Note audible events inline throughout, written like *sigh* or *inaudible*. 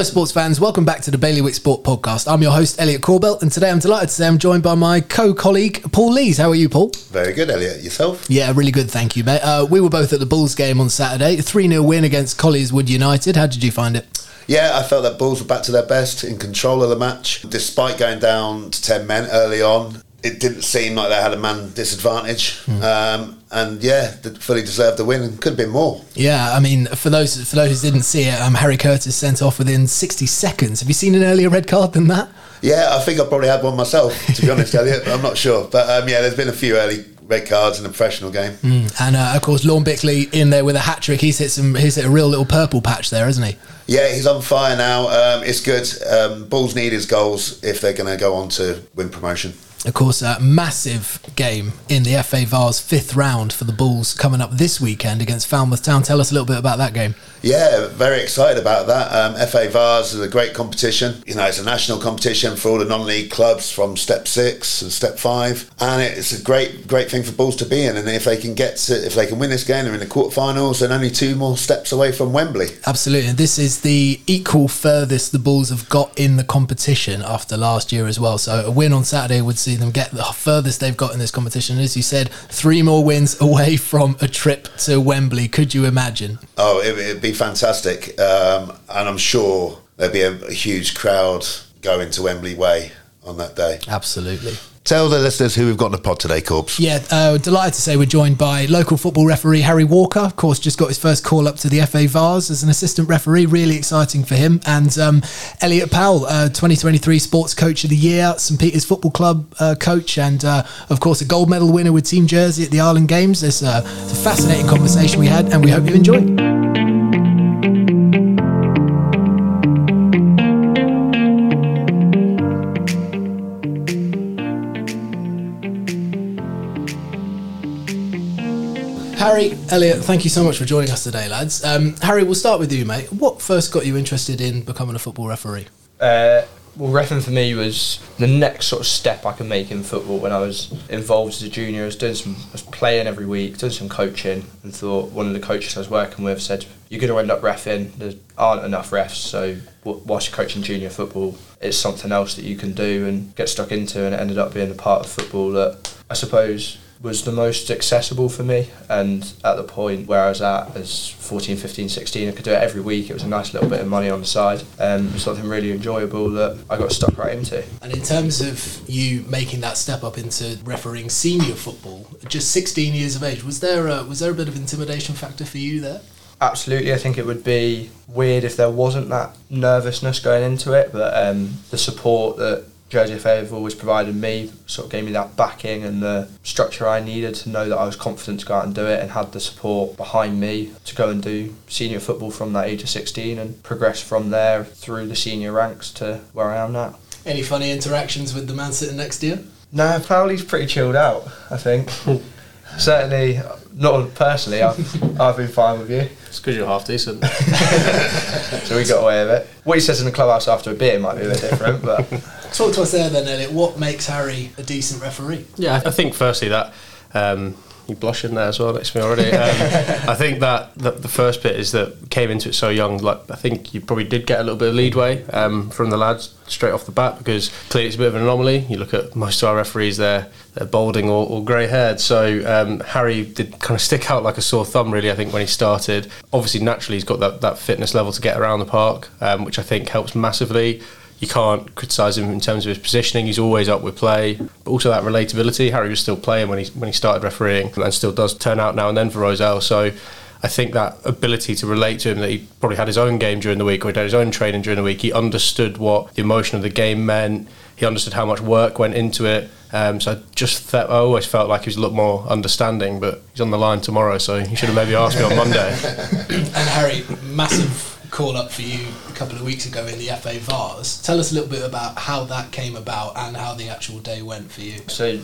Hello, sports fans. Welcome back to the Bailiwick Sport Podcast. I'm your host, Elliot Corbell, and today I'm delighted to say I'm joined by my co colleague, Paul Lees. How are you, Paul? Very good, Elliot. Yourself? Yeah, really good. Thank you, mate. Uh, we were both at the Bulls game on Saturday. 3 0 win against Colliers Wood United. How did you find it? Yeah, I felt that Bulls were back to their best, in control of the match. Despite going down to 10 men early on, it didn't seem like they had a man disadvantage. Mm. Um, and yeah, fully deserved the win and could have been more. Yeah, I mean, for those for those who didn't see it, um, Harry Curtis sent off within 60 seconds. Have you seen an earlier red card than that? Yeah, I think I probably had one myself, to be *laughs* honest, Elliot. I'm not sure. But um, yeah, there's been a few early red cards in a professional game. Mm. And uh, of course, Lorne Bickley in there with a hat trick. He's hit some. He's hit a real little purple patch there, hasn't he? Yeah, he's on fire now. Um, it's good. Um, Bulls need his goals if they're going to go on to win promotion. Of course, a massive game in the FA Vase fifth round for the Bulls coming up this weekend against Falmouth Town. Tell us a little bit about that game. Yeah, very excited about that. Um, FA Vase is a great competition. You know, it's a national competition for all the non-league clubs from Step Six and Step Five, and it's a great, great thing for Bulls to be in. And if they can get to, if they can win this game, they're in the quarterfinals and only two more steps away from Wembley. Absolutely, this is the equal furthest the Bulls have got in the competition after last year as well. So a win on Saturday would see them get the furthest they've got in this competition. As you said, three more wins away from a trip to Wembley. Could you imagine? Oh, it, would be fantastic, um, and I'm sure there'd be a, a huge crowd going to Wembley Way on that day. Absolutely. Tell the listeners who we've got in the pod today, Corbs. Yeah, uh, delighted to say we're joined by local football referee Harry Walker. Of course, just got his first call up to the FA Vase as an assistant referee. Really exciting for him. And um, Elliot Powell, uh, 2023 Sports Coach of the Year, St Peter's Football Club uh, coach, and uh, of course a gold medal winner with Team Jersey at the Island Games. It's, uh, it's a fascinating conversation we had, and we hope you enjoy. Harry, Elliot, thank you so much for joining us today, lads. Um, Harry, we'll start with you, mate. What first got you interested in becoming a football referee? Uh, well, refereeing for me was the next sort of step I could make in football. When I was involved as a junior, I was doing some, I was playing every week, doing some coaching, and thought one of the coaches I was working with said, "You're going to end up refing. There aren't enough refs, so whilst you're coaching junior football, it's something else that you can do and get stuck into." And it ended up being a part of football that I suppose was the most accessible for me and at the point where I was at as 14 15 16 I could do it every week. It was a nice little bit of money on the side and um, something really enjoyable that I got stuck right into. And in terms of you making that step up into refereeing senior football just 16 years of age was there a, was there a bit of intimidation factor for you there? Absolutely, I think it would be weird if there wasn't that nervousness going into it, but um, the support that Jersey FA have always provided me, sort of gave me that backing and the structure I needed to know that I was confident to go out and do it and had the support behind me to go and do senior football from that age of 16 and progress from there through the senior ranks to where I am now. Any funny interactions with the man sitting next to you? No, Powley's pretty chilled out, I think. *laughs* Certainly, not personally, I've, I've been fine with you. It's because you're half decent. *laughs* *laughs* so we got away with it. What he says in the clubhouse after a beer might be a bit different, but. *laughs* Talk to us there then, Elliot. What makes Harry a decent referee? Yeah, I think firstly that. Um, you blushing there as well next to me already. Um, *laughs* I think that, that the first bit is that came into it so young. Like I think you probably did get a little bit of leadway um, from the lads straight off the bat because clearly it's a bit of an anomaly. You look at most of our referees, they're, they're balding or, or grey haired. So um, Harry did kind of stick out like a sore thumb, really, I think, when he started. Obviously, naturally, he's got that, that fitness level to get around the park, um, which I think helps massively you can't criticise him in terms of his positioning. He's always up with play, but also that relatability. Harry was still playing when he when he started refereeing, and still does turn out now and then for Rozel. So. I think that ability to relate to him that he probably had his own game during the week or he had his own training during the week. He understood what the emotion of the game meant. He understood how much work went into it. Um, so I just felt, I always felt like he was a lot more understanding. But he's on the line tomorrow, so he should have maybe asked me on Monday. *laughs* and Harry, massive call up for you a couple of weeks ago in the FA Vase. Tell us a little bit about how that came about and how the actual day went for you. So,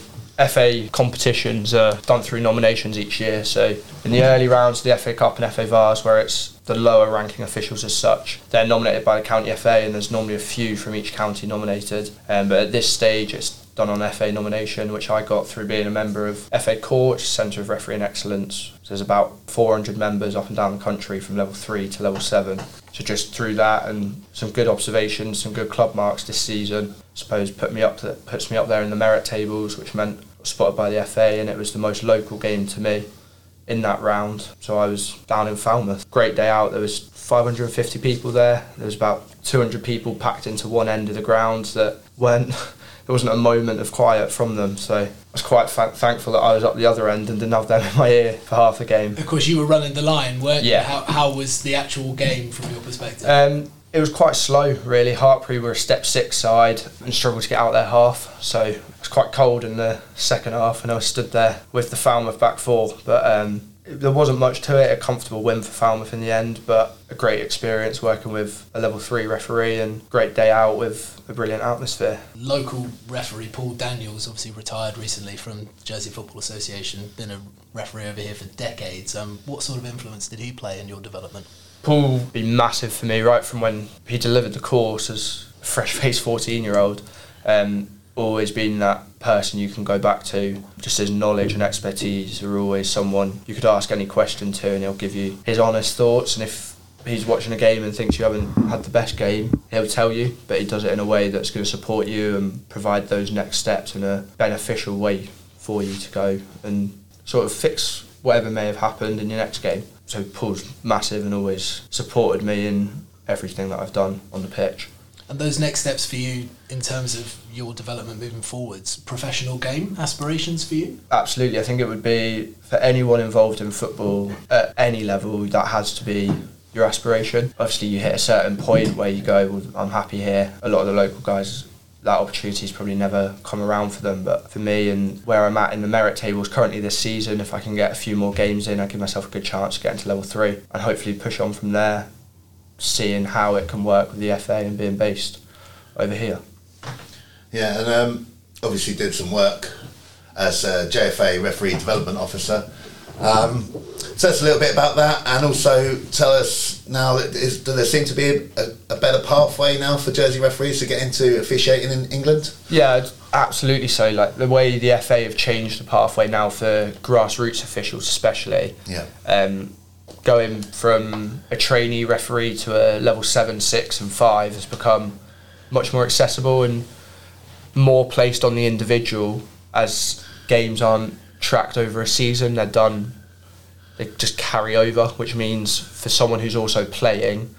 FA competitions are done through nominations each year. So, in the early rounds of the FA Cup and FA Vase, where it's the lower ranking officials as such. They're nominated by the county FA, and there's normally a few from each county nominated. Um, but at this stage, it's done on FA nomination, which I got through being a member of FA CORE, Centre of Refereeing Excellence. So there's about 400 members up and down the country from level three to level seven. So just through that and some good observations, some good club marks this season, I suppose put me up to, puts me up there in the merit tables, which meant spotted by the FA, and it was the most local game to me in that round. So I was down in Falmouth. Great day out. There was 550 people there. There was about 200 people packed into one end of the ground that weren't *laughs* there wasn't a moment of quiet from them. So I was quite fa- thankful that I was up the other end and didn't have them *laughs* in my ear for half the game. Of course, you were running the line, weren't Yeah. you? How, how was the actual game from your perspective? Um, it was quite slow, really. Hartpury were a step six side and struggled to get out their half. So it was quite cold in the second half, and I stood there with the Falmouth back four. But um, there wasn't much to it. A comfortable win for Falmouth in the end, but a great experience working with a level three referee and great day out with a brilliant atmosphere. Local referee Paul Daniels, obviously retired recently from Jersey Football Association, been a referee over here for decades. Um, what sort of influence did he play in your development? Paul been massive for me right from when he delivered the course as a fresh faced 14 year old. Um, always been that person you can go back to. Just his knowledge and expertise are always someone you could ask any question to, and he'll give you his honest thoughts. And if he's watching a game and thinks you haven't had the best game, he'll tell you, but he does it in a way that's going to support you and provide those next steps in a beneficial way for you to go and sort of fix whatever may have happened in your next game. So Paul's massive and always supported me in everything that I've done on the pitch. And those next steps for you in terms of your development moving forwards, professional game aspirations for you? Absolutely, I think it would be for anyone involved in football at any level that has to be your aspiration. Obviously, you hit a certain point where you go, well, "I'm happy here." A lot of the local guys, that opportunity opportunity's probably never come around for them. But for me and where I'm at in the merit tables currently this season, if I can get a few more games in, I give myself a good chance to get into level three and hopefully push on from there, seeing how it can work with the FA and being based over here. Yeah, and um, obviously did some work as a JFA referee development officer. Um, tell us a little bit about that, and also tell us now that is, does there seem to be a, a better pathway now for Jersey referees to get into officiating in England? Yeah, absolutely. So, like the way the FA have changed the pathway now for grassroots officials, especially, Yeah, um, going from a trainee referee to a level seven, six, and five has become much more accessible and more placed on the individual as games aren't tracked over a season. They're done. They just carry over, which means for someone who's also playing,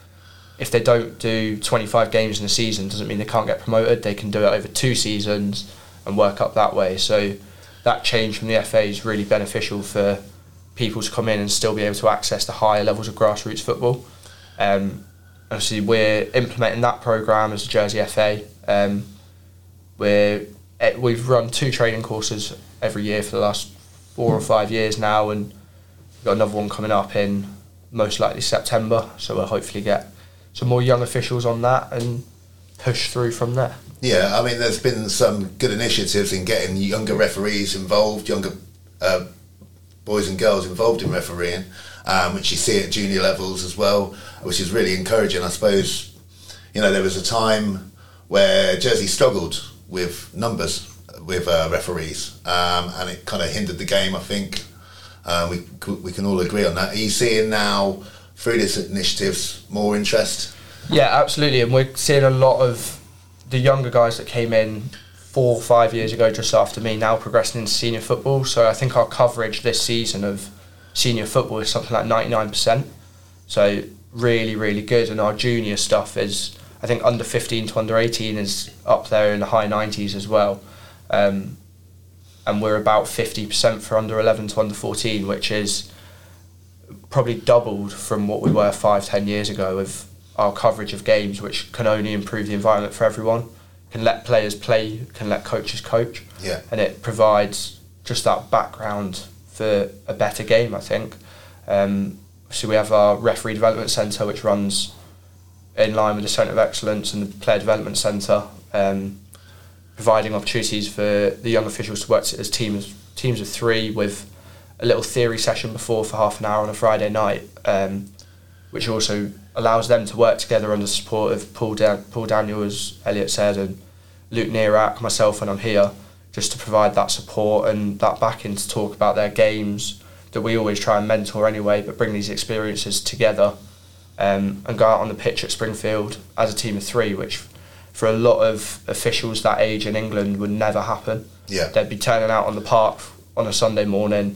if they don't do 25 games in a season, doesn't mean they can't get promoted. They can do it over two seasons and work up that way. So that change from the FA is really beneficial for people to come in and still be able to access the higher levels of grassroots football. Um, obviously, we're implementing that program as the Jersey FA. Um, we're eh, we've run two training courses every year for the last four or five years now, and we've got another one coming up in most likely September. So we'll hopefully get some more young officials on that and push through from there. yeah. I mean, there's been some good initiatives in getting younger referees involved, younger uh, boys and girls involved in refereeing, um, which you see at junior levels as well, which is really encouraging. I suppose you know there was a time where Jersey struggled with numbers with uh, referees, um, and it kind of hindered the game. I think uh, we we can all agree on that. Are you seeing now through this initiatives more interest? Yeah, absolutely, and we're seeing a lot of the younger guys that came in four or five years ago, just after me, now progressing into senior football. So I think our coverage this season of senior football is something like ninety nine percent. So really, really good, and our junior stuff is, I think, under fifteen to under eighteen is up there in the high nineties as well. Um, and we're about fifty percent for under eleven to under fourteen, which is probably doubled from what we were five, ten years ago with our coverage of games, which can only improve the environment for everyone. Can let players play, can let coaches coach, Yeah. and it provides just that background for a better game. I think. Um, so we have our referee development centre, which runs in line with the Centre of Excellence and the Player Development Centre, um, providing opportunities for the young officials to work as teams teams of three with a little theory session before for half an hour on a Friday night. Um, which also allows them to work together under the support of Paul, Dan- Paul Daniel, as Elliot said, and Luke Nierak, myself when I'm here, just to provide that support and that backing to talk about their games that we always try and mentor anyway, but bring these experiences together um, and go out on the pitch at Springfield as a team of three, which for a lot of officials that age in England would never happen. Yeah. They'd be turning out on the park on a Sunday morning.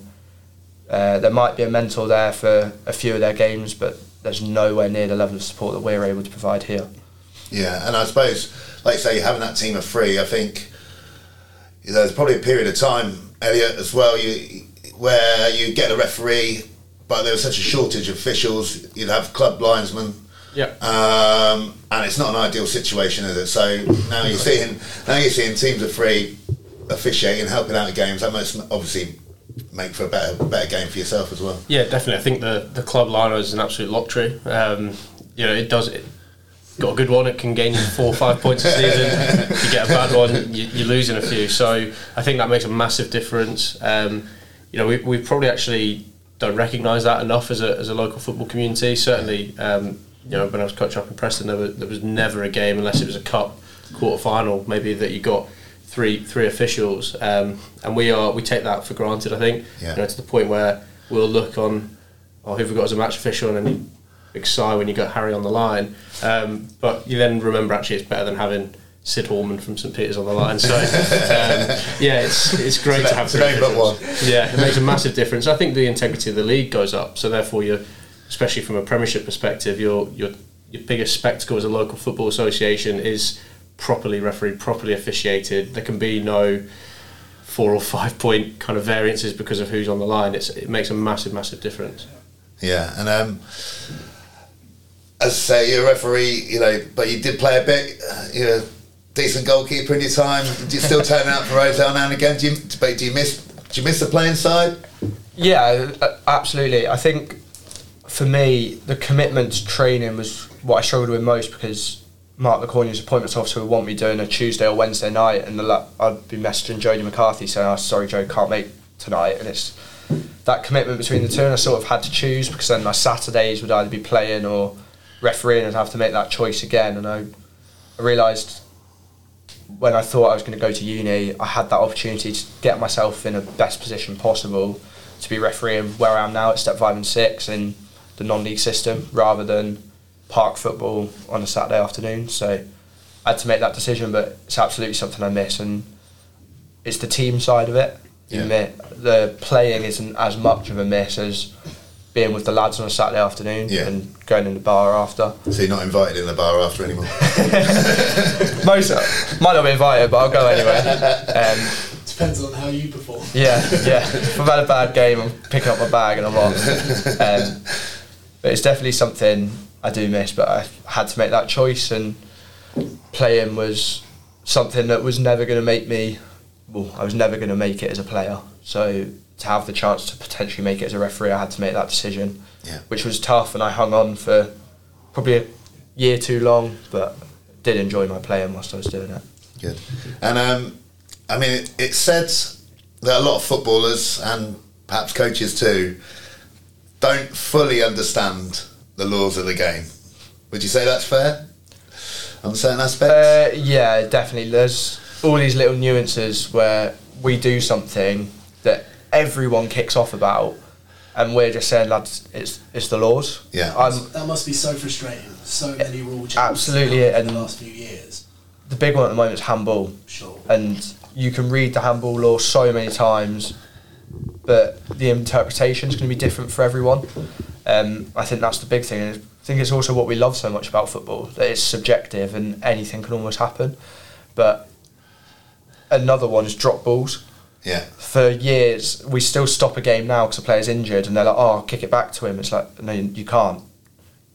Uh, there might be a mentor there for a few of their games, but there's nowhere near the level of support that we're able to provide here. Yeah, and I suppose, like you say, having that team of three, I think you know, there's probably a period of time, Elliot, as well, you where you get a referee, but there was such a shortage of officials. You'd have club linesmen. Yeah. Um, and it's not an ideal situation, is it? So now you're seeing now you're seeing teams of three officiating, helping out the games. That must obviously make for a better better game for yourself as well. Yeah, definitely. I think the, the club liner is an absolute lottery. Um, you know, it does. It, got a good one, it can gain you four or five points a season. you get a bad one, you, you're losing a few. So I think that makes a massive difference. Um, you know, we, we probably actually don't recognise that enough as a, as a local football community. Certainly, um, you know, when I was coaching up in Preston, there was, there was never a game unless it was a cup quarter final, maybe that you got three three officials, um, and we are we take that for granted. I think Yeah. you know, to the point where we'll look on, oh, who have we got as a match official, and then you big sigh when you got Harry on the line. Um, but you then remember actually it's better than having Sid Hallman from St Peters on the line. So um, yeah, it's it's great to have To three name but one. Yeah, it makes a massive difference. I think the integrity of the league goes up. So therefore, you're especially from a Premiership perspective, your your your biggest spectacle as a local football association is properly refereed, properly officiated. There can be no four or five point kind of variances because of who's on the line. It's, it makes a massive, massive difference. Yeah, and um, as I say, you're a referee, you know, but you did play a bit. uh, You're a decent goalkeeper in your time. Do you still turn out for Rosedale now and again? Do you, do you miss? Do you miss the playing side? Yeah, uh, absolutely. I think for me, the commitment to training was what I struggled with most because Mark Le Cornu's appointments officer would want me doing a Tuesday or Wednesday night, and the, I'd be messaging Jodie McCarthy saying, oh, "Sorry, Joe, can't make tonight." And it's that commitment between the two, and I sort of had to choose because then my Saturdays would either be playing or refereeing, and I'd have to make that choice again. And I, I realised when I thought I was going to go to uni, I had that opportunity to get myself in the best position possible to be refereeing where I am now at step five and six in the non-league system rather than park football on a Saturday afternoon. So I had to make that decision, but it's absolutely something I miss, and it's the team side of it. Yeah. admit the playing isn't as much of a miss as being with the lads on a Saturday afternoon Yeah. and going in the bar after. So you're not invited in the bar after anymore. *laughs* Most might not be invited, but I'll go anyway. Um, Depends on how you perform. Yeah, yeah. If I've had a bad game, I'm picking up my bag and I'm off. *laughs* Um, but it's definitely something I do miss. But I had to make that choice, and playing was something that was never going to make me. Well, I was never going to make it as a player. So to have the chance to potentially make it as a referee, I had to make that decision, Yeah. which was tough, and I hung on for probably a year too long, but did enjoy my playing whilst I was doing it. Good. And um, I mean, it, it's said that a lot of footballers and perhaps coaches too don't fully understand the laws of the game. Would you say that's fair on certain aspects? Uh, yeah, definitely. There's all these little nuances where we do something that everyone kicks off about, and we're just saying, lads, it's it's the laws. Yeah. I'm, that must be so frustrating. So many rule changes. Absolutely, in and- the last few years. the big one at the moment is handball, Sure. and you can read the handball law so many times, but the interpretation is going to be different for everyone. Um, I think that's the big thing. and I think it's also what we love so much about football that it's subjective and anything can almost happen. But another one is drop balls. yeah. for years, we still stop a game now because a player's injured, and they're like, "Oh, kick it back to him." It's like, no, you, can't.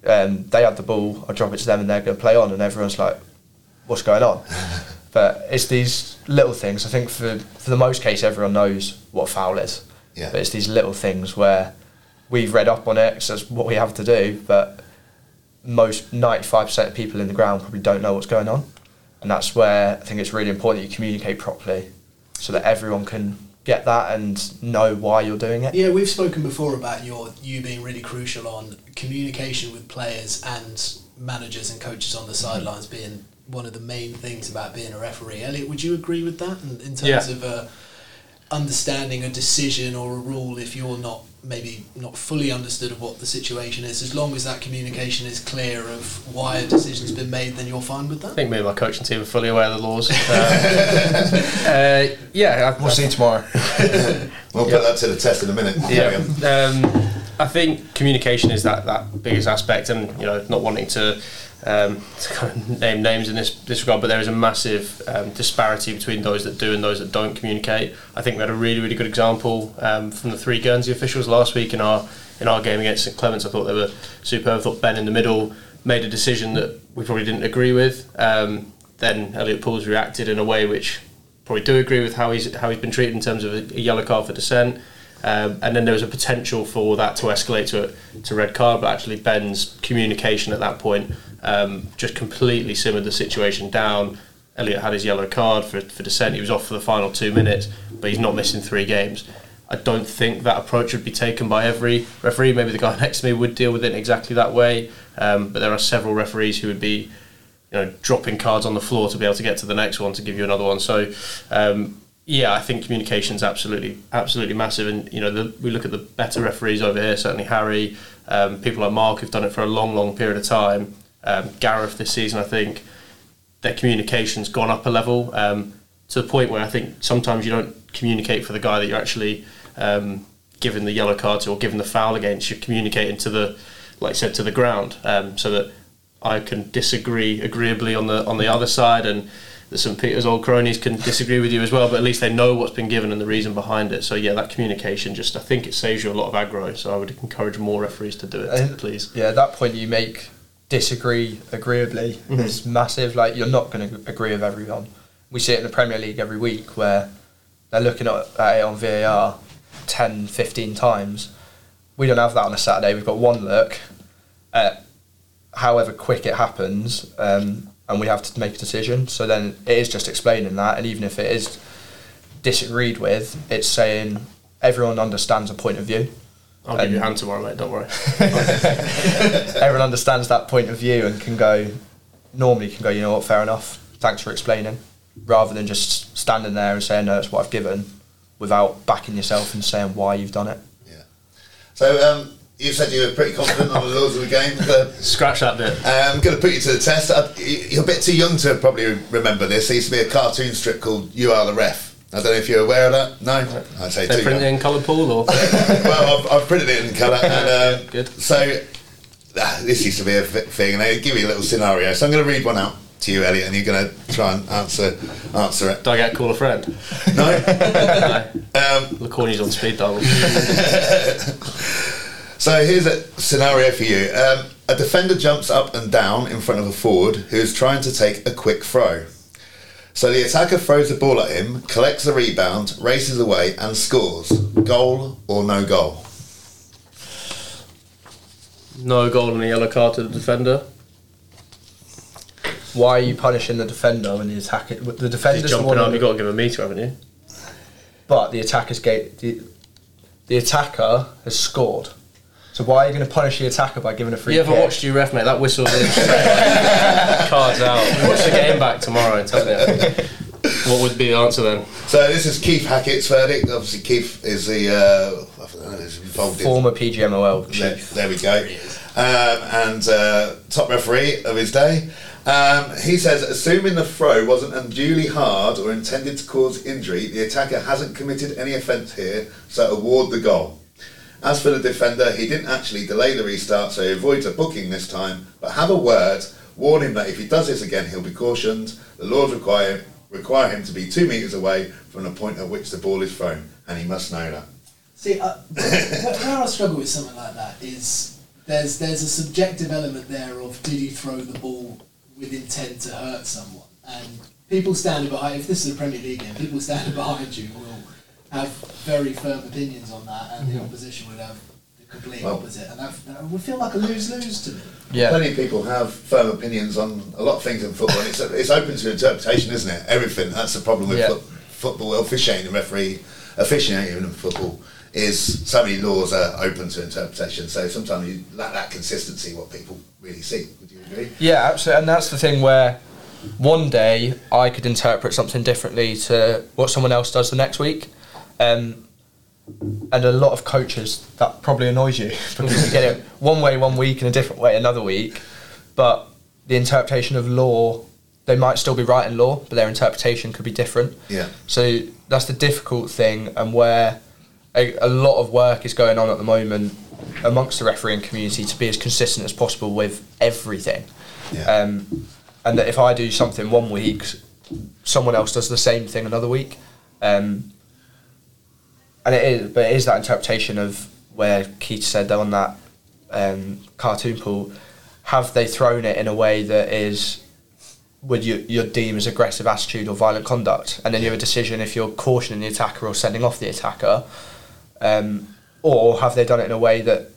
Um, they had the ball. I drop it to them, and they're going to play on, and everyone's like, "What's going on?" *laughs* but it's these little things. I think for for the most case, everyone knows what a foul is. Yeah. But it's these little things where we've read up on it, so it's what we have to do. But most ninety five percent of people in the ground probably don't know what's going on, and that's where I think it's really important that you communicate properly, so that everyone can get that and know why you're doing it. Yeah, we've spoken before about your you being really crucial on communication with players and managers and coaches on the sidelines being one of the main things about being a referee. Elliot, would you agree with that in, in terms Yeah. of uh, understanding a decision or a rule if you're not maybe not fully understood of what the situation is? As long as that communication is clear of why a decision's been made, then you're fine with that. I think me and my coaching team are fully aware of the laws. Uh, *laughs* uh, yeah, I, We'll see tomorrow. *laughs* We'll put that to the test in a minute. yeah. Um, I think communication is that, that biggest aspect, and you know, not wanting to, um, to kind of name names in this, this regard, but there is a massive um, disparity between those that do and those that don't communicate. I think we had a really, really good example um, from the three Guernsey officials last week in our in our game against St Clements. I thought they were superb. I thought Ben in the middle made a decision that we probably didn't agree with. Um, then Elliot Pools reacted in a way which probably do agree with how he's how he's been treated in terms of a, a yellow card for dissent. Um, and then there was a potential for that to escalate to a to red card, but actually Ben's communication at that point um, just completely simmered the situation down. Elliot had his yellow card for, for dissent. He was off for the final two minutes, but he's not missing three games. I don't think that approach would be taken by every referee. Maybe the guy *laughs* next to me would deal with it exactly that way, um, but there are several referees who would be you know, dropping cards on the floor to be able to get to the next one to give you another one. So, um, yeah, I think communication's absolutely, absolutely massive. And you know, the, we look at the better referees over here. Certainly Harry, um, people like Mark who've done it for a long, long period of time. Um, Gareth this season, I think their communication's gone up a level um, to the point where I think sometimes you don't communicate for the guy that you're actually um, giving the yellow card to or giving the foul against. You're communicating to the, like I said, to the ground, um, so that I can disagree agreeably on the on the other side, and that St Peter's old cronies can disagree with you as well. But at least they know what's been given and the reason behind it. So yeah, that communication just I think it saves you a lot of aggro. So I would encourage more referees to do it, And- please. Yeah, that point you make disagree agreeably is massive. Like you're not going to agree with everyone. We see it in the Premier League every week where they're looking at, at it on VAR 10, 15 times. We don't have that on a Saturday. We've got one look at however quick it happens, um, and we have to make a decision. So then it is just explaining that, and even if it is disagreed with, it's saying everyone understands a point of view. I'll give you a hand tomorrow, mate. Don't worry. *laughs* *laughs* everyone understands that point of view and can go normally can go you know what fair enough thanks for explaining rather than just standing there and saying no that's what I've given without backing yourself and saying why you've done it Yeah. So um, you said you were pretty confident on the laws of the game. but Scratch that bit. I'm going to put you to the test. Uh, you- You're a bit too young to probably remember this. There used to be a cartoon strip called "You Are the Ref." I don't know if you're aware of that. No, I'd say They too print young. it in colour pool or *laughs* well, I've, I've printed it in colour. *laughs* And, um, Good. So ah, this used to be a thing, and they give you a little scenario. So I'm going to read one out to you, Elliot, and you're going to try and answer answer it. do I get to call a friend? No. *laughs* no. Um, Le Cornu's on speed dial. So here's a scenario for you. Um, a defender jumps up and down in front of a forward who is trying to take a quick throw. So the attacker throws the ball at him, collects the rebound, races away, and scores. Goal or no goal? No goal and a yellow card to the defender. why are you punishing the defender when the attacker the He's defender's the jumping one up. You've got to give a meter, haven't you? but the attacker's gate the, the attacker has scored so why are you going to punish the attacker by giving a free kick? You ever kick? watched you ref, mate? That whistle's *laughs* in straight. Cards out. Watch the game back tomorrow and tell me. What would be the answer then? So this is Keith Hackett's verdict. Obviously, Keith is the uh, I don't know, is involved in former PGMOL There, there we go. Um, and uh, top referee of his day. Um, he says, assuming the throw wasn't unduly hard or intended to cause injury, the attacker hasn't committed any offence here, so award the goal. As for the defender, he didn't actually delay the restart, so he avoids a booking this time, but have a word, warn him that if he does this again, he'll be cautioned. The laws require, require him to be two metres away from the point at which the ball is thrown, and he must know that. See, uh, where, I struggle with something like that is there's there's a subjective element there of did you throw the ball with intent to hurt someone, and people standing behind. If this is a Premier League game, people standing *laughs* behind you will have very firm opinions on that, and the mm-hmm. opposition would have the complete Well- opposite, and that, that would feel like a lose lose to me. yeah Plenty of people have firm opinions on a lot of things in football, and it's, it's open to interpretation, isn't it? Everything. That's the problem with Yeah. foot, football officiating. and referee officiating in football is so many laws are open to interpretation. So sometimes you lack that consistency, what people really see. Would you agree? Yeah, absolutely. And that's the thing where one day I could interpret something differently to what someone else does the next week. Um, and a lot of coaches that probably annoys you *laughs* because you get it one way one week and a different way another week. But the interpretation of law, they might still be right in law, but their interpretation could be different. Yeah. So that's the difficult thing, and where a, a lot of work is going on at the moment amongst the refereeing community to be as consistent as possible with everything. Yeah. Um, and that if I do something one week, someone else does the same thing another week. Um, and it is, but it is that interpretation of where Keith said on that um, cartoon pool, have they thrown it in a way that is would you you deem as aggressive attitude or violent conduct, and then you have a decision if you're cautioning the attacker or sending off the attacker, um, or have they done it in a way that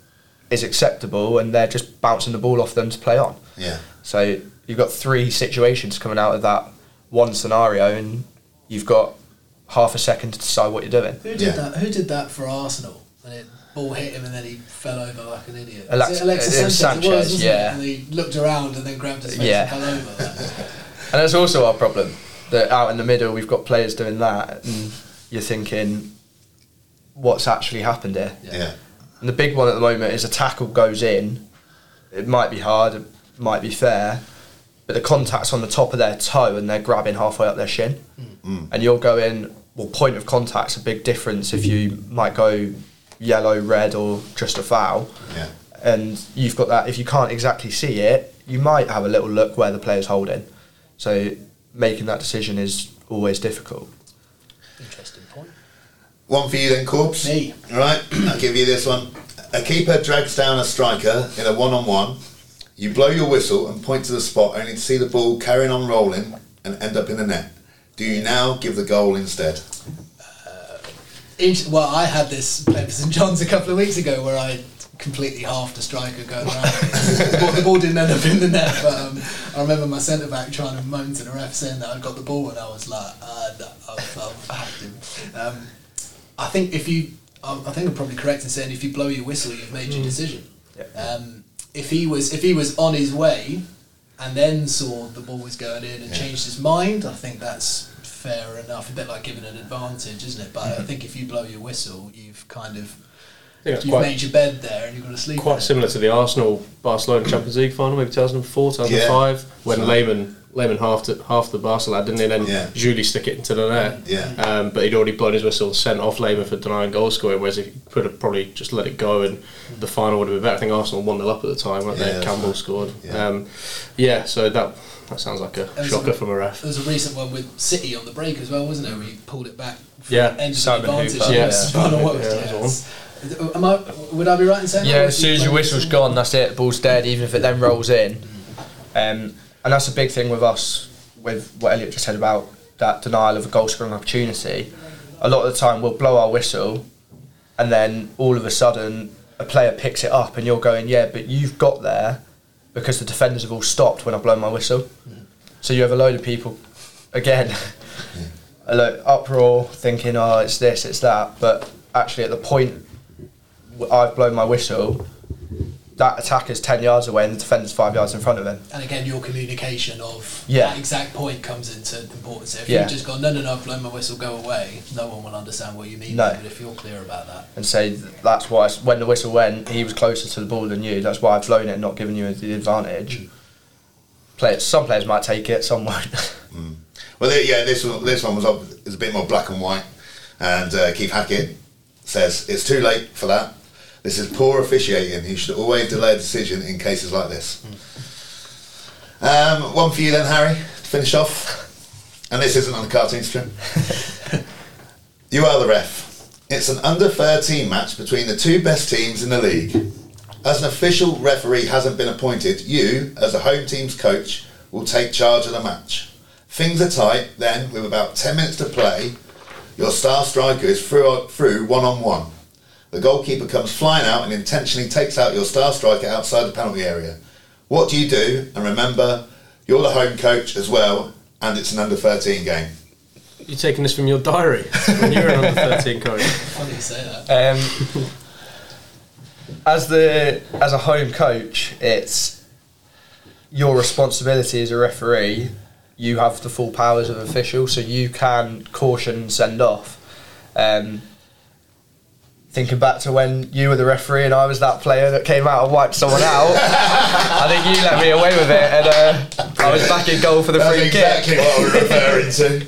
is acceptable and they're just bouncing the ball off them to play on. Yeah. So you've got three situations coming out of that one scenario, and you've got half a second to decide what you're doing. Who did Yeah. that? Who did that for Arsenal? And it ball hit him, and then he fell over like an idiot. Alex- Was it Alexis uh, Sanchez, Sanchez, wasn't yeah. It? And he looked around and then grabbed his face Yeah. and fell over. *laughs* And that's also our problem. That out in the middle, we've got players doing that, and you're thinking, what's actually happened here? Yeah. And the big one at the moment is a tackle goes in. It might be hard, it might be fair, but the contact's on the top of their toe and they're grabbing halfway up their shin. Mm. Mm. And you're going, well, point of contact's a big difference if you might go yellow, red, or just a foul. Yeah. And you've got that, if you can't exactly see it, you might have a little look where the player's holding. So making that decision is always difficult. Interesting point. One for you then, Corbs. Me. All right, *clears throat* I'll give you this one. A keeper drags down a striker in a one-on-one. You blow your whistle and point to the spot, only to see the ball carrying on rolling and end up in the net. Do you now give the goal instead? Int- well, I had this playing for St John's a couple of weeks ago where I completely halved a striker going around. *laughs* the, ball, the ball didn't end up in the net, but um, I remember my centre back trying to moan to the ref saying that I'd got the ball, and I was like, uh, no, I've, I've hacked him. Um, I think if you, I I think I'm probably correct in saying if you blow your whistle, you've made your decision. Yeah. Um, if he was if he was on his way and then saw the ball was going in and Yeah. changed his mind, I think that's fair enough. A bit like giving an advantage, isn't it? But I mm-hmm. think if you blow your whistle, you've kind of I think that's you've made your bed there and you've got to sleep. in quite it. similar to the Arsenal Barcelona Champions League final, maybe 2004, 2005, when Sure. Lehmann Lehmann half the, half the Barca lad, didn't he? And then Yeah. Giuly stick it into the net. Yeah. Um, but he'd already blown his whistle, sent off Lehmann for denying goal scoring, whereas if he could have probably just let it go and the final would have been better. I think Arsenal 1 0 up at the time, weren't Yeah, they? Campbell right. scored. Yeah. Um, yeah, so that that sounds like a was shocker a- from a ref. There was a recent one with City on the break as well, wasn't there? Where you pulled it back. for Yeah. end of the Simon advantage. *laughs* Hooper. Yeah. Yes. I don't know what was- Yeah, yeah, that it's- was Am I? Would I be right in saying? that? Yeah, Or as soon as your whistle's gone, that's it. The ball's dead. Even if it then rolls in, um, and that's a big thing with us. With what Elliot just said about that denial of a goal scoring opportunity, a lot of the time we'll blow our whistle, and then all of a sudden a player picks it up, and you're going, yeah, but you've got there because the defenders have all stopped when I blow my whistle. So you have a load of people, again, *laughs* a lo- uproar, thinking, oh, it's this, it's that, but actually at the point I've blown my whistle, that attacker's 10 yards away and the defender's 5 yards in front of him. And again, your communication of Yeah. that exact point comes into importance. If Yeah. you've just gone, no, no, no, I've blown my whistle, go away, no one will understand what you mean. No. But if you're clear about that, And say th- that's why, I s- when the whistle went, he was closer to the ball than you. That's why I've blown it and not given you the advantage. Players, some players might take it, some won't. *laughs* Well, yeah, this one, this one was ob- is a bit more black and white, and uh, Keith Hackett says it's too late for that. This is poor officiating. You should always delay a decision in cases like this. Um, one for you then, Harry. To finish off, and this isn't on the cartoon strip. *laughs* you are the ref. It's an under 13 match between the two best teams in the league. As an official referee hasn't been appointed, you, as a home team's coach, will take charge of the match. Things are tight, then, with about 10 minutes to play, your star striker is through, through one on one. The goalkeeper comes flying out and intentionally takes out your star striker outside the penalty area. What do you do? And remember, you're the home coach as well, and it's an under 13 game. you're taking this from your diary when you were an under 13 *laughs* coach. Funny you say that. Um, as the as a home coach, it's your responsibility as a referee. You have the full powers of official, so you can caution, and send off. Um, thinking back to when you were the referee and I was that player that came out and wiped someone out, I think you let me away with it, and uh, I was back in goal for the That's free exactly kick. what we're referring to.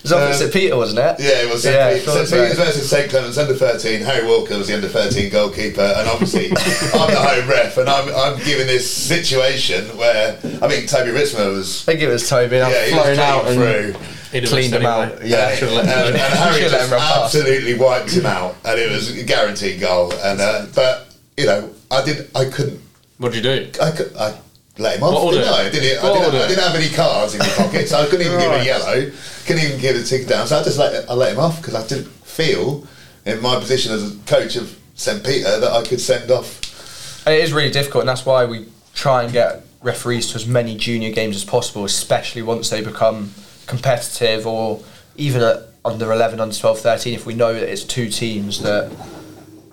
It was opposite Um, Peter, wasn't it? Yeah, it was St. Yeah, Pete- thought St. so. Peter's versus St. Clements under 13. Harry Walker was the under 13 goalkeeper, and obviously I'm the home ref, and I'm, I'm given this situation where I mean Toby Ritzmer was I think it was Toby. And yeah, he was out and through. He'd cleaned him anyway. out. Yeah, and, *laughs* and, and Harry just him run past. absolutely wiped him out, and it was a guaranteed goal. And uh, but you know, I did, I couldn't, What did you do? I could, I let him off. What didn't? I? I didn't, I, didn't. I didn't have any cards in my pocket, so I couldn't even give a yellow. Couldn't even give a ticket down. So I just let I let him off because I didn't feel in my position as a coach of St Peter that I could send off. And it is really difficult, and that's why we try and get referees to as many junior games as possible, especially once they become competitive or even at under 11, under 12, 13. If we know that it's two teams that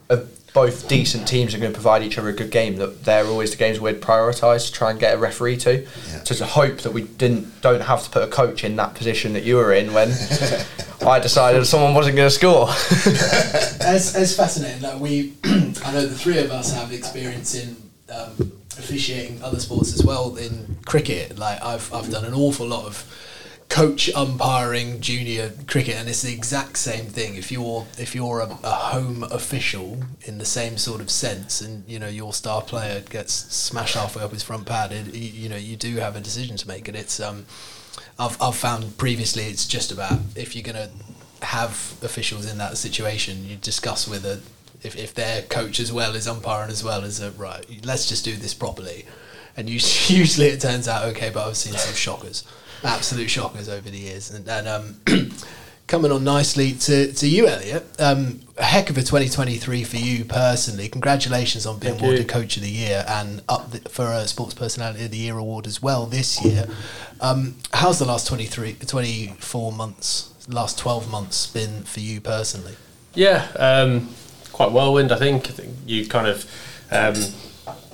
are both decent teams are going to provide each other a good game, that they're always the games we'd prioritise to try and get a referee to. Yeah. So to hope that we didn't don't have to put a coach in that position that you were in when *laughs* I decided someone wasn't going to score. *laughs* It's, it's fascinating. Like we, *clears throat* I know the three of us have experience in um, officiating other sports as well. In cricket, like I've I've done an awful lot of coach umpiring junior cricket, and it's the exact same thing. If you're if you're a, a home official in the same sort of sense, and you know your star player gets smashed halfway up his front pad, it, you, you know you do have a decision to make, and it's um. I've, I've found previously it's just about if you're going to have officials in that situation, you discuss with a if, if their coach as well is umpiring as well as a right, let's just do this properly. And us- *laughs* usually it turns out okay, but I've seen some shockers, absolute shockers over the years. And, and um, *clears throat* coming on nicely to, to you, Elliot, um, a heck of a 2023 for you personally. Congratulations on being Thank awarded you. Coach of the Year and up the, for a Sports Personality of the Year award as well this year. Um, how's the last 23, 24 months, last 12 months been for you personally? Yeah, um, quite whirlwind. I think. I think you kind of um,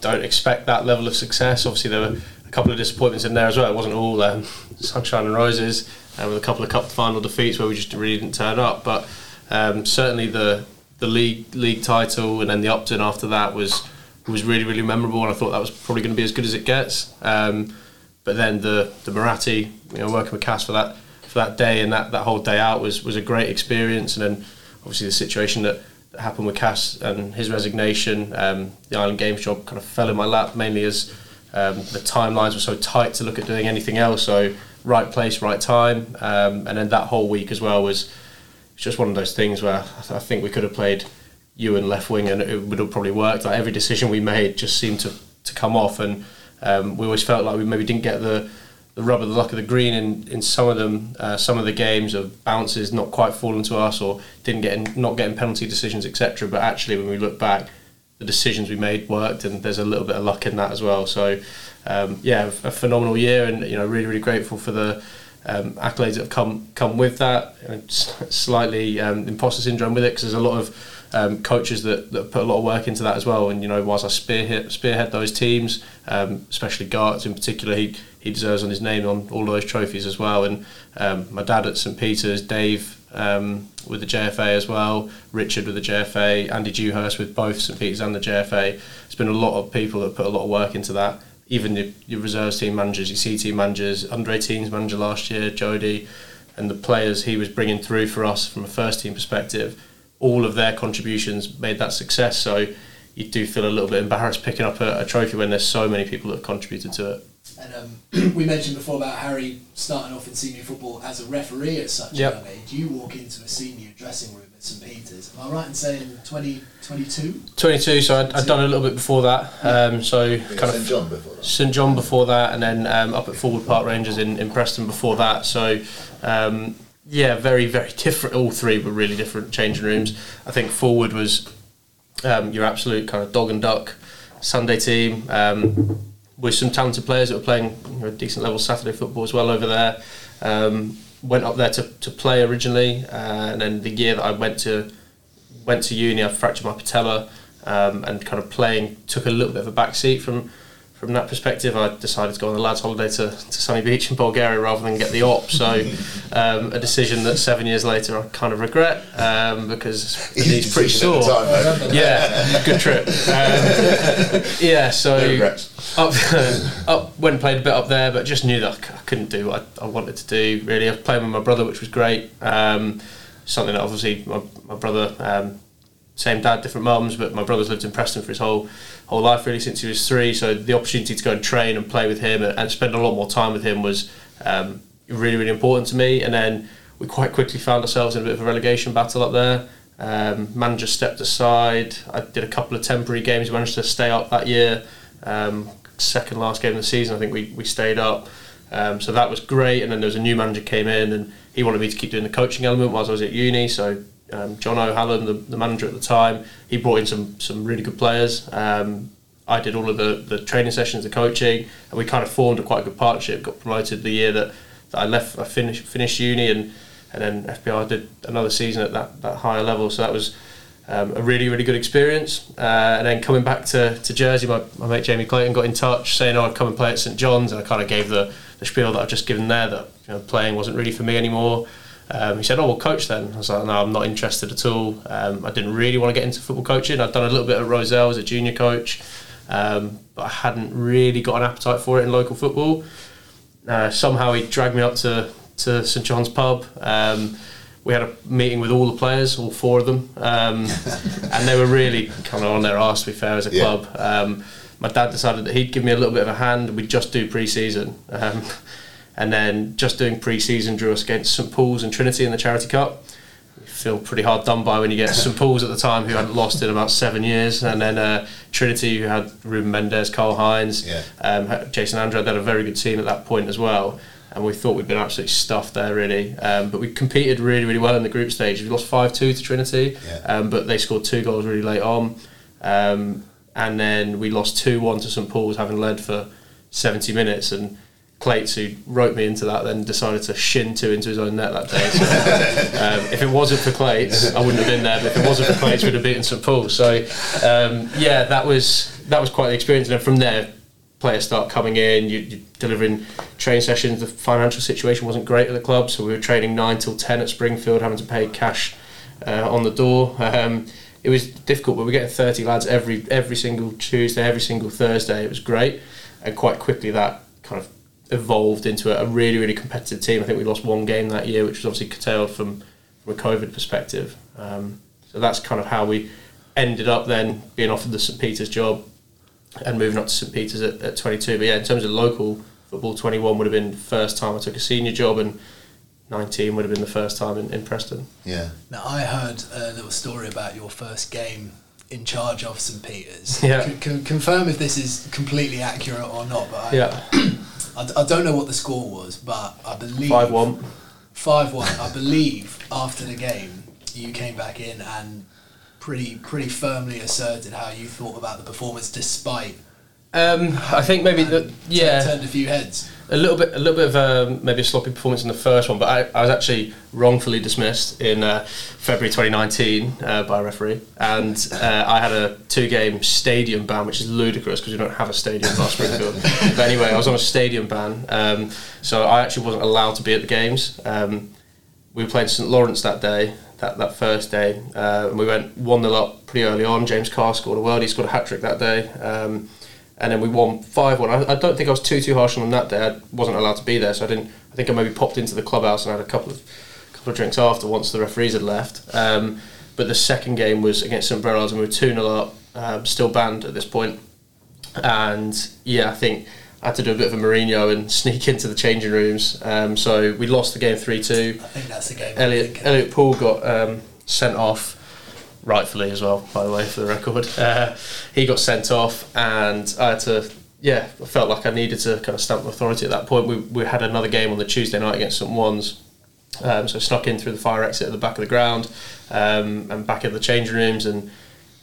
don't expect that level of success. Obviously, there were couple of disappointments in there as well. It wasn't all um, sunshine and roses, and with a couple of cup final defeats where we just really didn't turn up. But um, certainly the the league league title and then the Upton after that was was really really memorable, and I thought that was probably going to be as good as it gets. Um, but then the the Muratti, you know, working with Cass for that for that day and that, that whole day out was was a great experience. And then obviously the situation that, that happened with Cass and his resignation, um, the Island Games job kind of fell in my lap mainly as um, the timelines were so tight to look at doing anything else. So right place, right time, um, and then that whole week as well was just one of those things where I, th- I think we could have played you and left wing and it would have probably worked. Like every decision we made just seemed to, to come off, and um, we always felt like we maybe didn't get the the rub of the luck of the green in, in some of them, uh, some of the games of bounces not quite falling to us or didn't get in, not getting penalty decisions, etc. But actually, when we look back, the decisions we made worked, and there's a little bit of luck in that as well. So, um, yeah, a phenomenal year, and you know, really, really grateful for the um, accolades that have come come with that. Slightly um, imposter syndrome with it because there's a lot of um, coaches that, that put a lot of work into that as well. And you know, whilst I spearhead spearhead those teams, um, especially Gartz in particular, he he deserves on his name on all those trophies as well. And um, my dad at St Peter's, Dave um, with the JFA as well, Richard with the JFA, Andy Dewhurst with both St Peter's and the JFA. It's been a lot of people that put a lot of work into that. Even your, your reserves team managers, your C team managers, under 18s manager last year, Jody, and the players he was bringing through for us from a first team perspective, all of their contributions made that success. So you do feel a little bit embarrassed picking up a, a trophy when there's so many people that have contributed to it. And um, *clears throat* we mentioned before about Harry starting off in senior football as a referee at such Yep. a young age. You walk into a senior dressing room at St Peter's. Am I right in saying 2022? 22, so I'd, I'd done a little bit before that. Um, so kind St of John before that. St John before that, and then um, up at Forward Park Rangers in, in Preston before that. So um, yeah, very very different. All three were really different changing rooms. I think Forward was um, your absolute kind of dog and duck Sunday team um, with some talented players that were playing you know, decent level Saturday football as well over there. Um, went up there to, to play originally, uh, and then the year that I went to went to uni, I fractured my patella, um, and kind of playing took a little bit of a backseat from from that perspective, I decided to go on a lads' holiday to, to sunny beach in Bulgaria rather than get the op. So, *laughs* um, a decision that seven years later I kind of regret um, because he's pretty sore. Time, yeah, good trip. Um, *laughs* yeah, so up, *laughs* up went and played a bit up there, but just knew that I couldn't do what I, I wanted to do. Really, I was playing with my brother, which was great. Um, something that obviously my, my brother um, same dad, different mums, but my brother's lived in Preston for his whole whole life really since he was three. So the opportunity to go and train and play with him and, and spend a lot more time with him was um, really really important to me. And then we quite quickly found ourselves in a bit of a relegation battle up there. Um, manager stepped aside. I did a couple of temporary games. Managed to stay up that year. Um, second last game of the season, I think we we stayed up. Um, so that was great. And then there was a new manager came in and he wanted me to keep doing the coaching element whilst I was at uni. So um, John O'Halloran, the, the, manager at the time, he brought in some some really good players. Um, I did all of the, the training sessions, the coaching, and we kind of formed a quite good partnership. Got promoted the year that, that I left, I finished finished uni, and and then FPR did another season at that, that higher level. So that was um, a really really good experience. Uh, and then coming back to, to Jersey, my, my mate Jamie Clayton got in touch saying, "Oh, I'd come and play at St John's," and I kind of gave the, the spiel that I've just given there that you know, playing wasn't really for me anymore. Um, he said, "Oh, well, coach then." I was like, "No, I'm not interested at all. Um, I didn't really want to get into football coaching. I'd done a little bit at Rozel as a junior coach, um, but I hadn't really got an appetite for it in local football. Uh, somehow he dragged me up to to St John's pub. Um, we had a meeting with all the players, all four of them, um, *laughs* and they were really kind of on their arse. To be fair, as a yeah. club." Um, my dad decided that he'd give me a little bit of a hand. We'd just do pre-season, and then just doing pre-season drew us against St Paul's and Trinity in the Charity Cup. You feel pretty hard done by when you get St Paul's at the time, who hadn't lost in about seven years, and then uh, Trinity, who had Ruben Mendes, Carl Hines, yeah. um, Jason Andrade, had a very good team at that point as well. And we thought we'd been absolutely stuffed there, really. Um, but we competed really, really well in the group stage. We lost 5 2 to Trinity, yeah. um, but they scored two goals really late on. Um, and then we lost 2 1 to St Paul's, having led for 70 minutes. And Clates, who wrote me into that, then decided to shin two into his own net that day. So, *laughs* um, if it wasn't for Clates, I wouldn't have been there. But if it wasn't for Clates, we'd have beaten St Paul. So um, yeah, that was that was quite the experience. And then from there, players start coming in. You, you're delivering training sessions. The financial situation wasn't great at the club, so we were training nine till ten at Springfield, having to pay cash uh, on the door. Um, it was difficult, but we were getting 30 lads every every single Tuesday, every single Thursday. It was great, and quite quickly that kind of evolved into a really really competitive team. I think we lost one game that year, which was obviously curtailed from from a COVID perspective. Um, so that's kind of how we ended up then being offered the St Peter's job and moving up to St Peter's at, at 22. But yeah, in terms of local football, 21 would have been the first time I took a senior job and 19 would have been the first time in, in Preston. Yeah. Now I heard a little story about your first game in charge of St Peter's. *laughs* Yeah. C- c- confirm if this is completely accurate or not. But I, yeah. *clears throat* I, I don't know what the score was, but I believe five one. Five one. I believe after the game, you came back in and pretty pretty firmly asserted how you thought about the performance, despite. Um, I think maybe that yeah turned a few heads a little bit, a little bit of a, maybe a sloppy performance in the first one, but I, I was actually wrongfully dismissed in uh, February 2019 uh, by a referee, and uh, I had a two-game stadium ban, which is ludicrous because we don't have a stadium in Springfield. *laughs* but anyway, I was on a stadium ban, um, so I actually wasn't allowed to be at the games. Um, we were playing St Lawrence that day, that, that first day, uh, and we went one 0 up pretty early on. James Carr scored a world; he scored a hat trick that day. Um, and then we won five one. I, I, don't think I was too too harsh on them that day. I wasn't allowed to be there, so I didn't. I think I maybe popped into the clubhouse and had a couple of couple of drinks after once the referees had left. Um, but the second game was against St and we were two 0 up, um, still banned at this point. And yeah, I think I had to do a bit of a Mourinho and sneak into the changing rooms. Um, so we lost the game three two. I think that's the game. Elliot Elliot Poole got um, sent off rightfully as well, by the way, for the record. Uh, he got sent off, and I had to. Yeah, I felt like I needed to kind of stamp authority at that point. We, we had another game on the Tuesday night against St Ouen's, um, so I snuck in through the fire exit at the back of the ground um, and back at the changing rooms, and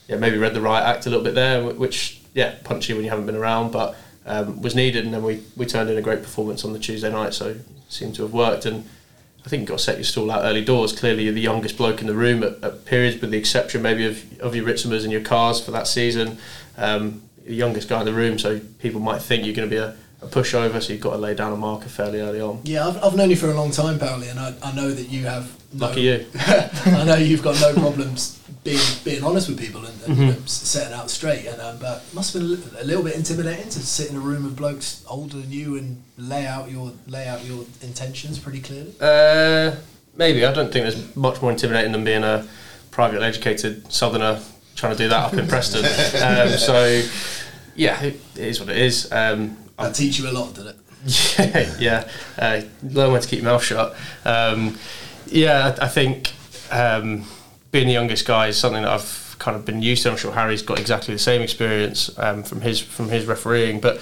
yeah, maybe read the right act a little bit there, which yeah, punchy when you haven't been around, but um, was needed. And then we, we turned in a great performance on the Tuesday night, so seemed to have worked. And I think you've got to set your stall out early doors. Clearly, you're the youngest bloke in the room at, at periods, with the exception maybe of, of your Ritsimers and your cars for that season. Um, the youngest guy in the room, so people might think you're going to be a, a pushover, so you've got to lay down a marker fairly early on. Yeah, I've, I've known you for a long time, Paoli, and I, I know that you have. No, Lucky you. *laughs* I know you've got no problems being being honest with people and, and Mm-hmm. you know, setting out straight. And um, but it must have been a a little bit intimidating to sit in a room of blokes older than you and lay out your lay out your intentions pretty clearly. Uh, maybe. I don't think there's much more intimidating than being a privately educated southerner trying to do that up in *laughs* Preston. Um, so, yeah, it, it is what it is. Um, That teach you a lot, did it? *laughs* yeah, uh, learn when to keep your mouth shut. Um, yeah, I, I think um, being the youngest guy is something that I've kind of been used to. I'm sure Harry's got exactly the same experience um, from his from his refereeing, but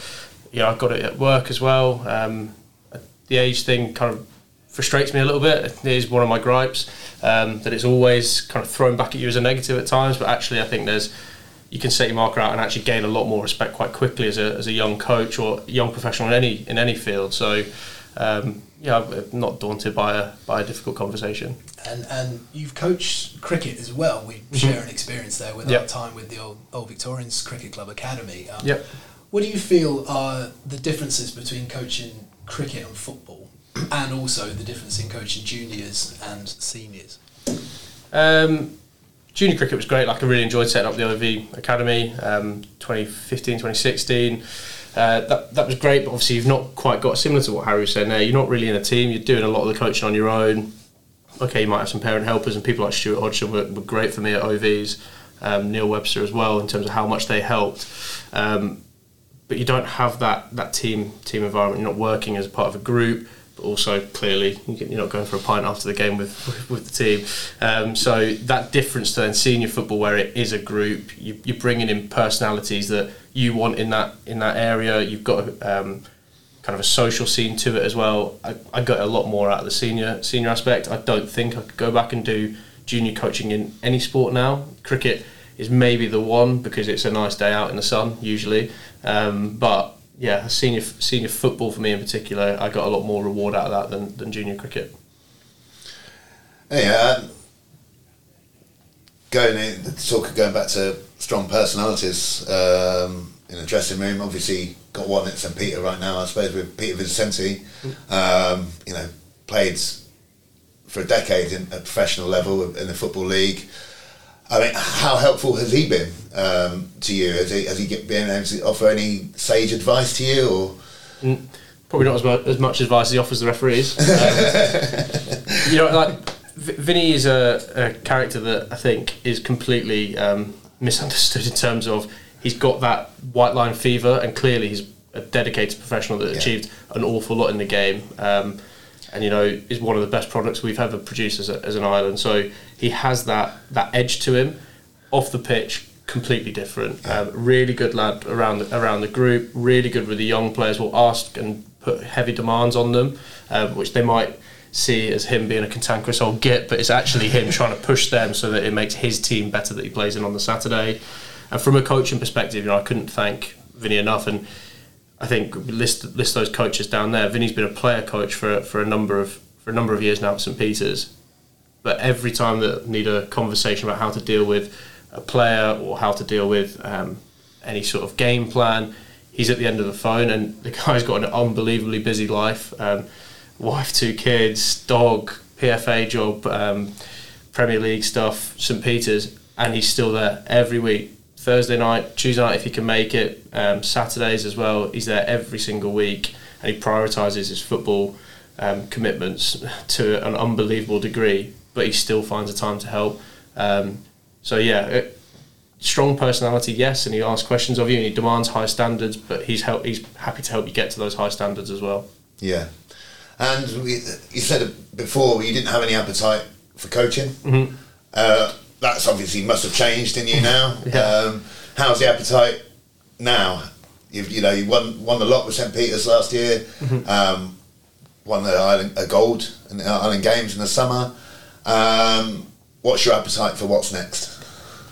know I've got it at work as well. Um, the age thing kind of frustrates me a little bit. It is one of my gripes um, that it's always kind of thrown back at you as a negative at times, but actually I think there's you can set your marker out and actually gain a lot more respect quite quickly as a, as a young coach or young professional in any in any field. So um, yeah, I'm not daunted by a by a difficult conversation. And and you've coached cricket as well. We share an experience there with our time with the old, old Victorians Cricket Club Academy. Um, Yep. What do you feel are the differences between coaching cricket and football, and also the difference in coaching juniors and seniors? Um, junior cricket was great. Like I really enjoyed setting up the OV Academy, um, 2015, 2016. Uh, that that was great, but obviously you've not quite got similar to what Harry was saying there. You're not really in a team. You're doing a lot of the coaching on your own. Okay, you might have some parent helpers, and people like Stuart Hodgson were, were great for me at OVs. Um, Neil Webster as well in terms of how much they helped. Um, but you don't have that that team team environment. You're not working as part of a group, also clearly you're not going for a pint after the game with *laughs* with the team. Um, so that difference to then senior football, where it is a group, you, you're bringing in personalities that you want in that in that area. You've got um, kind of a social scene to it as well. I, I got a lot more out of the senior senior aspect. I don't think I could go back and do junior coaching in any sport now. Cricket is maybe the one because it's a nice day out in the sun usually. Um, but yeah, senior senior football for me in particular, I got a lot more reward out of that than, than junior cricket. Yeah, um, going in, talk going back to strong personalities um, in the dressing room. Obviously, got one at St Peter right now. I suppose with Peter Vincenti. Um, you know, played for a decade in, at professional level in the football league. I mean, how helpful has he been um, to you? Has he, has he been able to offer any sage advice to you, or Probably not as much, as much advice as he offers the referees. Um, *laughs* you know, like Vinny is a, a character that I think is completely um, misunderstood in terms of he's got that white line fever, and clearly he's a dedicated professional that Yeah. achieved an awful lot in the game. Um, and you know is one of the best products we've ever produced as, a, as an island. So he has that that edge to him off the pitch, completely different. Um, really good lad around the, around the group. Really good with the young players. Will ask and put heavy demands on them, um, which they might see as him being a cantankerous old git, but it's actually him *laughs* trying to push them so that it makes his team better that he plays in on the Saturday. And from a coaching perspective, you know, I couldn't thank Vinny enough. And I think list list those coaches down there. Vinny's been a player coach for for a number of for a number of years now at St Peters. But every time that need a conversation about how to deal with a player or how to deal with um, any sort of game plan, he's at the end of the phone, and the guy's got an unbelievably busy life. Um, wife, two kids, dog, PFA job, um, Premier League stuff, St Peters, and he's still there every week. Thursday night, Tuesday night if he can make it, um, Saturdays as well. He's there every single week, and he prioritises his football um, commitments *laughs* to an unbelievable degree. But he still finds the time to help. Um, so yeah, it, strong personality, yes, and he asks questions of you, and he demands high standards. But he's help, he's happy to help you get to those high standards as well. yeah? And we, you said before you didn't have any appetite for coaching. Mm-hmm. Uh, that's obviously must have changed in you now. *laughs* Yeah. um, how's the appetite now? You've, you know, you won won a lot with St Peters last year. Mm-hmm. Um, won the Island a gold in the Island Games in the summer. Um, what's your appetite for what's next?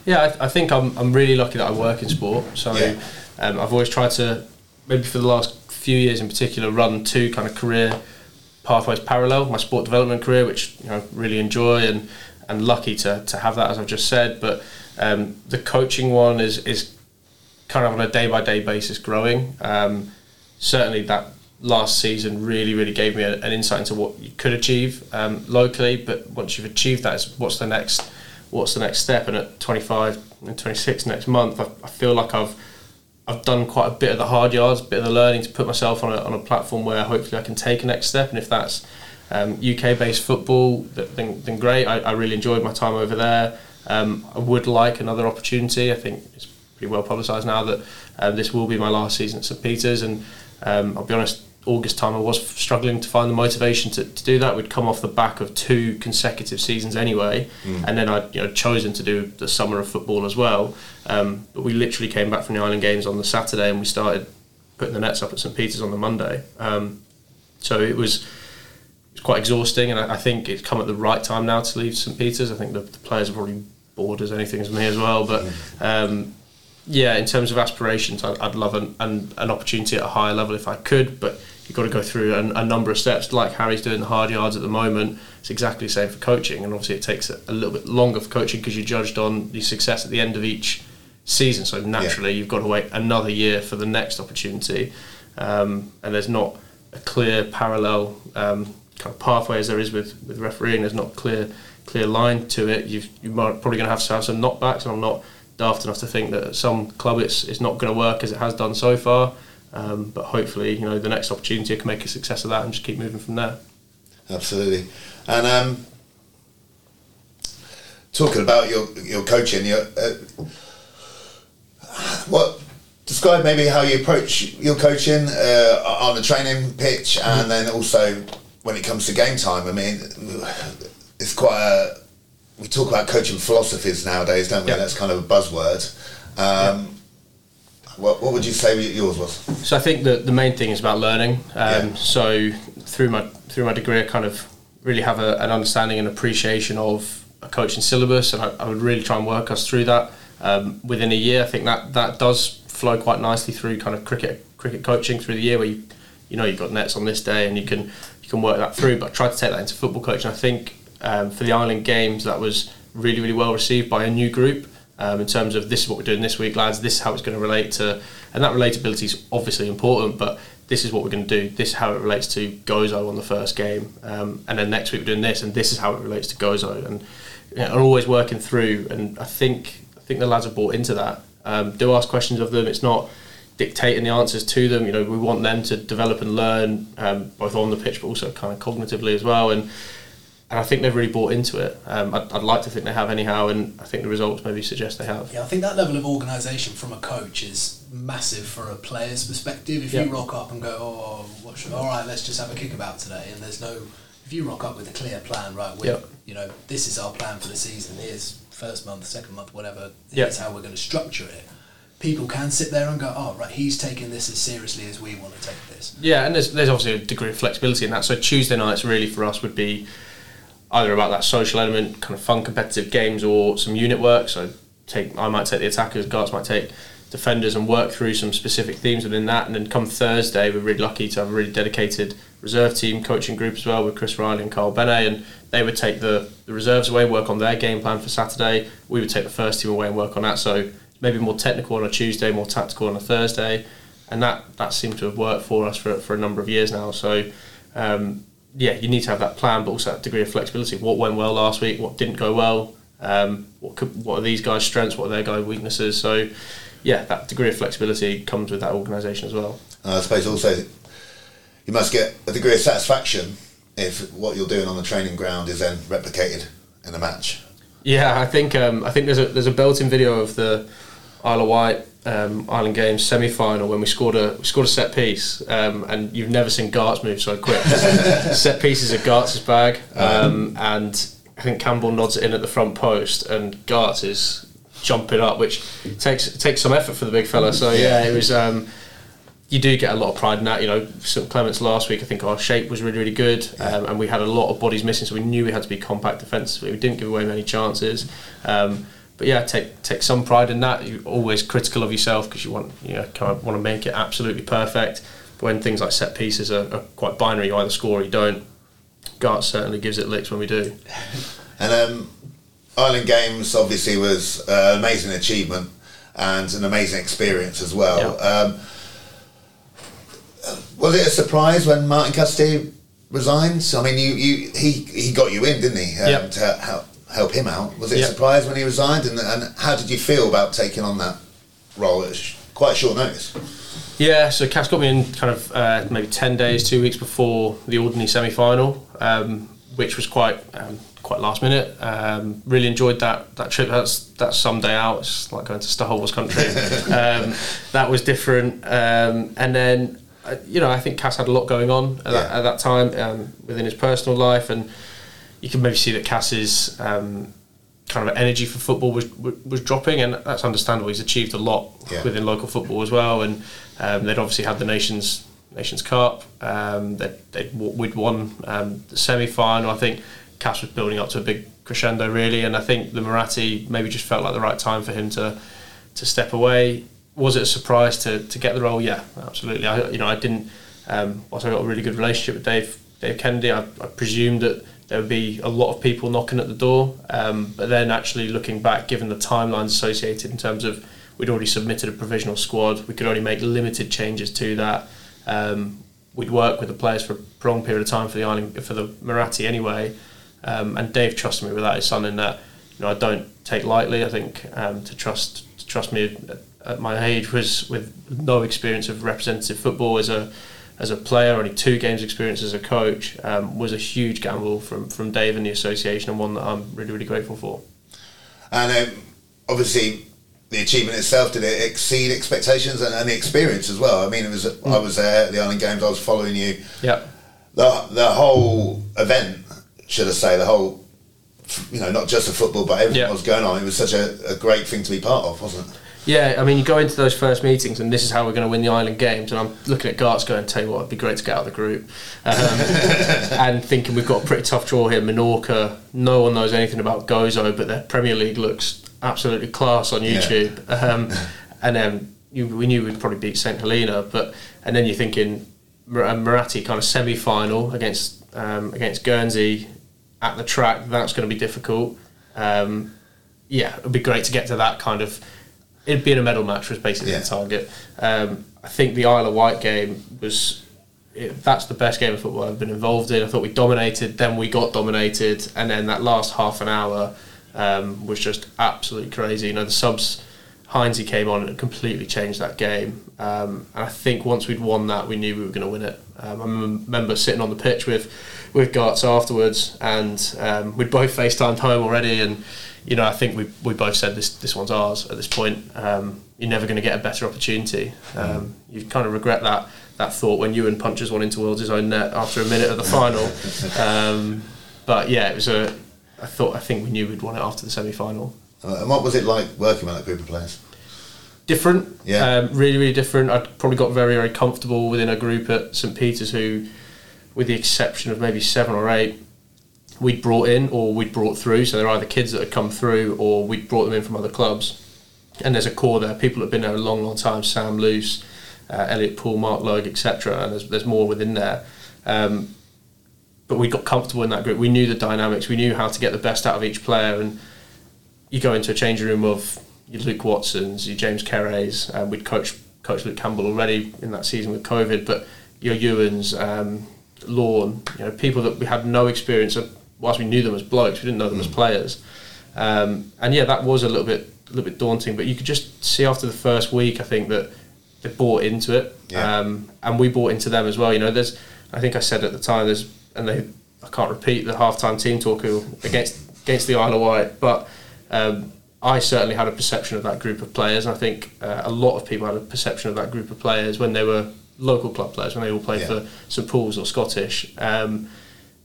Yeah, I, I think I'm, I'm really lucky that I work in sport. So Yeah. um, I've always tried to, maybe for the last few years in particular, run two kind of career pathways parallel my sport development career, which you know I really enjoy and and lucky to, to have that as I've just said. But um, the coaching one is is kind of on a day by day basis growing. Um, certainly that last season really really gave me a, an insight into what you could achieve um, locally. But once you've achieved that, what's the next what's the next step? And at 25 and 26 next month, I, I feel like I've I've done quite a bit of the hard yards, a bit of the learning to put myself on a, on a platform where hopefully I can take a next step. And if that's um, UK based football, then, then great. I, I, really enjoyed my time over there. Um, I would like another opportunity. I think it's pretty well publicised now that um, this will be my last season at St Peters. And um, I'll be honest, August time I was struggling to find the motivation to, to do that. We'd come off the back of two consecutive seasons anyway, mm. and then I'd you know chosen to do the summer of football as well. Um, but we literally came back from the Island Games on the Saturday, and we started putting the nets up at St Peters on the Monday. Um, so it was quite exhausting, and I, I, think it's come at the right time now to leave St Peters. I think the, the players are probably bored as anything as me as well, but. Um, yeah, in terms of aspirations, I'd, I'd love an, an, an opportunity at a higher level if I could, but you've got to go through a, a, number of steps. Like Harry's doing the hard yards at the moment, it's exactly the same for coaching, and obviously it takes a, a little bit longer for coaching because you're judged on the success at the end of each season. So naturally, yeah. you've got to wait another year for the next opportunity, um, and there's not a clear parallel um, kind of pathway as there is with, with refereeing. There's not clear clear line to it. you are probably going to have to have some knockbacks, and I'm not daft enough to think that at some club it's it's not going to work as it has done so far. Um, but hopefully, you know, the next opportunity I can make a success of that and just keep moving from there. Absolutely, and um, talking about your your coaching, your uh, what describe maybe how you approach your coaching uh, on the training pitch, and mm-hmm. then also when it comes to game time. I mean, it's quite a we talk about coaching philosophies nowadays, don't we? Yep. That's kind of a buzzword. Um, yep. What, what would you say yours was? So I think that the main thing is about learning. Um, yeah. So through my through my degree, I kind of really have a, an understanding and appreciation of a coaching syllabus, and I, I would really try and work us through that um, within a year. I think that that does flow quite nicely through kind of cricket cricket coaching through the year, where you you know you've got nets on this day, and you can you can work that through. But I tried to take that into football coaching. I think um, for the Island Games, that was really really well received by a new group um, in terms of this is what we're doing this week, lads. This is how it's going to relate to, and that relatability is obviously important. But this is what we're going to do. This is how it relates to Gozo on the first game, um, and then next week we're doing this, and this is how it relates to Gozo, and you know, are always working through. And I think I think the lads have bought into that. Um, do ask questions of them. It's not dictating the answers to them. You know, we want them to develop and learn um, both on the pitch, but also kind of cognitively as well. And and I think they've really bought into it. Um, I'd, I'd, like to think they have anyhow, and I think the results maybe suggest they have. Yeah, I think that level of organisation from a coach is massive for a player's perspective. If you rock up and go, oh, what should, all right, let's just have a kick about today, and there's no, if you rock up with a clear plan, right, we yep. you know, this is our plan for the season. Here's first month, second month, whatever. Here's yep. how we're going to structure it. People can sit there and go, oh, right, he's taking this as seriously as we want to take this. Yeah, and there's, there's obviously a degree of flexibility in that. So Tuesday nights really for us would be either about that social element, kind of fun competitive games, or some unit work. So take I might take the attackers, Garts might take defenders, and work through some specific themes within that. And then come Thursday, we're really lucky to have a really dedicated reserve team coaching group as well with Chris Riley and Carl Bennett, and they would take the, the reserves away, work on their game plan for Saturday. We would take the first team away and work on that. So maybe more technical on a Tuesday, more tactical on a Thursday, and that that seemed to have worked for us for for a number of years now. So. Um, yeah, you need to have that plan, but also that degree of flexibility. What went well last week? What didn't go well? Um, what could, what are these guys' strengths? What are their guys' weaknesses? So, yeah, that degree of flexibility comes with that organisation as well. I suppose also you must get a degree of satisfaction if what you're doing on the training ground is then replicated in a match. Yeah, I think um, I think there's a there's a built-in video of the Isle of Wight um, Island Games semi final when we scored a we scored a set piece, um, and you've never seen Garts move so quick. *laughs* set pieces are Garts' bag, um, and I think Campbell nods it in at the front post, and Garts is jumping up, which takes takes some effort for the big fella. So yeah, it was. Um, you do get a lot of pride in that. You know, St Clements last week, I think our shape was really, really good, um, and we had a lot of bodies missing, so we knew we had to be compact defensively. We didn't give away many chances. Um, but yeah, take take some pride in that. You're always critical of yourself because you want you know kind of want to make it absolutely perfect. But when things like set pieces are, are, quite binary, you either score or you don't. Gart certainly gives it licks when we do. *laughs* And um, Island Games obviously was uh, an amazing achievement and an amazing experience as well. Yeah. Um, was it a surprise when Martin Cassidy resigned? I mean, you, you he he got you in, didn't he? Um, Yeah. Help him out. Was it Yeah. a surprise when he resigned? And, and how did you feel about taking on that role at quite a short notice? Yeah, so Cass got me in kind of uh, maybe ten days, two weeks before the Alderney semi-final, um, which was quite um, quite last minute. Um, really enjoyed that that trip. That's that's some day out. It's like going to Star Wars country. *laughs* um, that was different. Um, and then uh, you know I think Cass had a lot going on at, that, at that time um, within his personal life, and you can maybe see that Cass's um, kind of energy for football was was dropping, and that's understandable. He's achieved a lot Yeah. within local football as well, and um, they'd obviously had the nations Nations Cup. Um, they'd, they'd w- we'd won um, the semi final. I think Cass was building up to a big crescendo really, and I think the Muratti maybe just felt like the right time for him to to step away. Was it a surprise to, to get the role? Yeah, absolutely. I you know I didn't. Um, whilst I got a really good relationship with Dave Dave Kennedy, I, I presumed that there would be a lot of people knocking at the door. Um, but then actually looking back, given the timelines associated in terms of we'd already submitted a provisional squad, we could only make limited changes to that. Um, we'd work with the players for a prolonged period of time for the island for the Muratti anyway. Um, and Dave trusted me with that. It's something that you know I don't take lightly. I think um, to trust to trust me at, at my age was with no experience of representative football as a as a player, only two games experience as a coach, um, was a huge gamble from from Dave and the association, and one that I'm really really grateful for. And um, obviously, the achievement itself did it exceed expectations and, and the experience as well. I mean, it was I was there at the Island Games. I was following you. Yeah, The the whole event, should I say, the whole, you know, not just the football, but everything that was going on. It was such a, a great thing to be part of, wasn't it? Yeah, I mean, you go into those first meetings, and this is how we're going to win the island games. And I'm looking at Garts going, "Tell you what, it'd be great to get out of the group," um, *laughs* and thinking we've got a pretty tough draw here. Minorca, no one knows anything about Gozo, but their Premier League looks absolutely class on Yeah. YouTube. Um, *laughs* and then you, we knew we'd probably beat St Helena, but and then you're thinking Mar- uh, Muratti kind of semi-final against um, against Guernsey at the track. That's going to be difficult. Um, yeah, it'd be great to get to that kind of. It'd be in a medal match was basically Yeah. the target. Um, I think the Isle of Wight game was. It, that's the best game of football I've been involved in. I thought we dominated, then we got dominated, and then that last half an hour um, was just absolutely crazy. You know, the subs, Heinze came on and completely changed that game. Um, and I think once we'd won that, we knew we were going to win it. Um, I remember sitting on the pitch with with Garts afterwards, and um, we'd both FaceTimed home already, and you know, I think we we both said this this one's ours at this point. Um, you're never going to get a better opportunity. Um, you kind of regret that that thought when Ewan punches one into World's own net after a minute of the final. *laughs* Um, but yeah, it was a. I thought I think we knew we'd won it after the semi final. Uh, and what was it like working with that group of players? different. Yeah. Um, really, really different. I probably got very, very comfortable within a group at St Peter's who, with the exception of maybe seven or eight, we'd brought in or we'd brought through. So they're either kids that had come through or we'd brought them in from other clubs. And there's a core there, people that have been there a long, long time. Sam Luce, uh, Elliot Poole, Mark Logue, etc. And there's, there's more within there. Um, but we got comfortable in that group. We knew the dynamics. We knew how to get the best out of each player. And you go into a changing room of your Luke Watsons, your James Kerrays. Um, we'd coached coach Luke Campbell already in that season with COVID, but your Ewans, um, Lawn, you know, people that we had no experience of. Whilst we knew them as blokes, we didn't know them as players. Um, and yeah, that was a little bit a little bit daunting. But you could just see after the first week, I think that they bought into it, Yeah. um, and we bought into them as well. You know, there's I think I said at the time there's and they I can't repeat the halftime team talk against against the Isle of Wight, but um, I certainly had a perception of that group of players, and I think uh, a lot of people had a perception of that group of players when they were local club players, when they all played Yeah. for St Paul's or Scottish, um,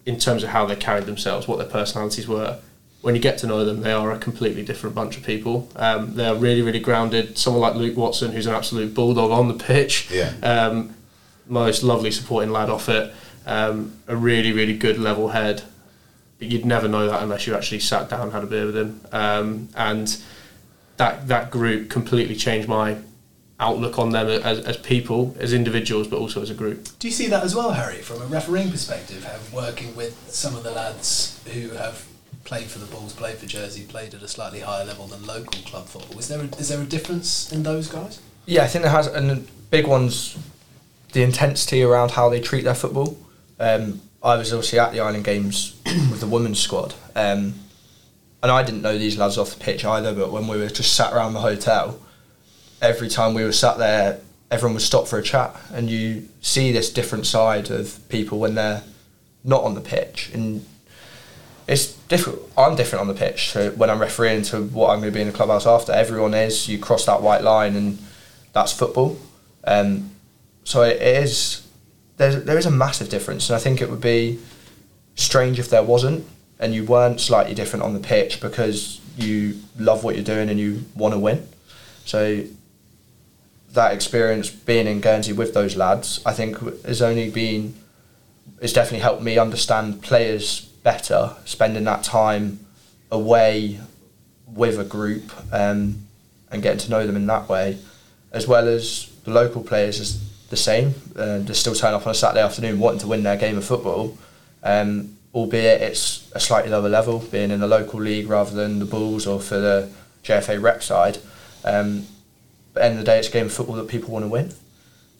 in terms of how they carried themselves, what their personalities were. When you get to know them, they are a completely different bunch of people. Um, they are really, really grounded. Someone like Luke Watson, who's an absolute bulldog on the pitch, Yeah. um, most lovely supporting lad off it, um, a really, really good level head. But you'd never know that unless you actually sat down and had a beer with him. Um, and that that group completely changed my outlook on them as, as people, as individuals, but also as a group. Do you see that as well, Harry, from a refereeing perspective, have working with some of the lads who have played for the Bulls, played for Jersey, played at a slightly higher level than local club football? Is there a, is there a difference in those guys? Yeah, I think there has, and the big ones, the intensity around how they treat their football. Um, I was obviously at the Island Games *coughs* with the women's squad, um, and I didn't know these lads off the pitch either. But when we were just sat around the hotel, every time we were sat there, everyone would stop for a chat, and you see this different side of people when they're not on the pitch, and it's different. I'm different on the pitch so when I'm refereeing to what I'm going to be in the clubhouse after. Everyone is. You cross that white line, and that's football. Um, so it is. There's, there is a massive difference, and I think it would be strange if there wasn't, and you weren't slightly different on the pitch because you love what you're doing and you want to win. So that experience being in Guernsey with those lads, I think has only been, it's definitely helped me understand players better, spending that time away with a group um, and getting to know them in that way, as well as the local players is the same. Uh, they still turn up on a Saturday afternoon wanting to win their game of football, um, albeit it's a slightly lower level, being in the local league rather than the Bulls or for the JFA rep side. Um, but at the end of the day, it's a game of football that people want to win.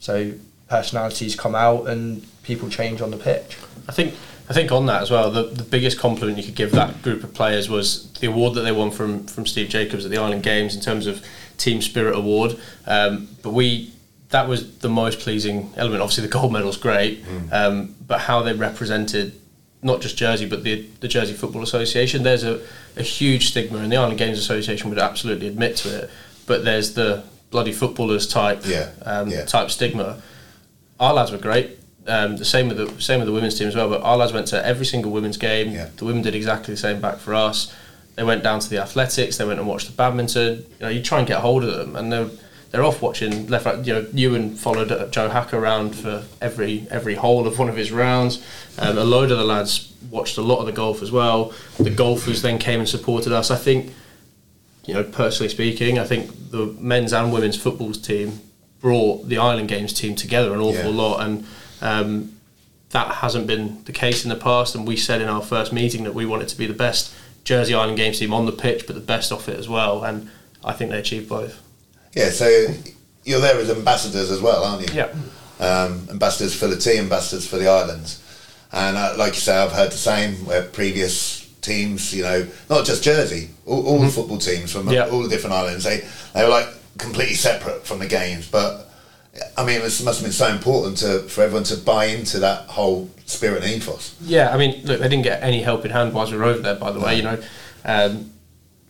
So personalities come out and people change on the pitch. I think I think on that as well, the, the biggest compliment you could give that group of players was the award that they won from from Steve Jacobs at the Island Games in terms of Team Spirit Award. Um, but we that was the most pleasing element. Obviously, the gold medal's great, mm. um, but how they represented not just Jersey but the the Jersey Football Association. There's a, a huge stigma, and the Island Games Association would absolutely admit to it. But there's the bloody footballers type yeah. Um, yeah. type stigma. Our lads were great. Um, the same with the same with the women's team as well. But our lads went to every single women's game. Yeah. The women did exactly the same back for us. They went down to the athletics. They went and watched the badminton. You know, you try and get hold of them, and they're they're off watching left. Right, you know, Ewan followed uh, Joe Hacker around for every every hole of one of his rounds. Um, a load of the lads watched a lot of the golf as well. The golfers then came and supported us. I think you know, personally speaking, I think the men's and women's football team brought the Island Games team together an awful yeah. lot, and um, that hasn't been the case in the past. And we said in our first meeting that we wanted to be the best Jersey Island Games team on the pitch, but the best off it as well, and I think they achieved both. Yeah, so you're there as ambassadors as well, aren't you? Yeah. Um, ambassadors for the team, ambassadors for the islands, and uh, like you say, I've heard the same where previous teams, you know, not just Jersey, all, all mm-hmm. the football teams from yeah. all the different islands, they they were like completely separate from the games. But I mean, it must have been so important to for everyone to buy into that whole spirit and ethos. Yeah, I mean, look, they didn't get any help in hand whilst we were over there. By the way, you know. Um,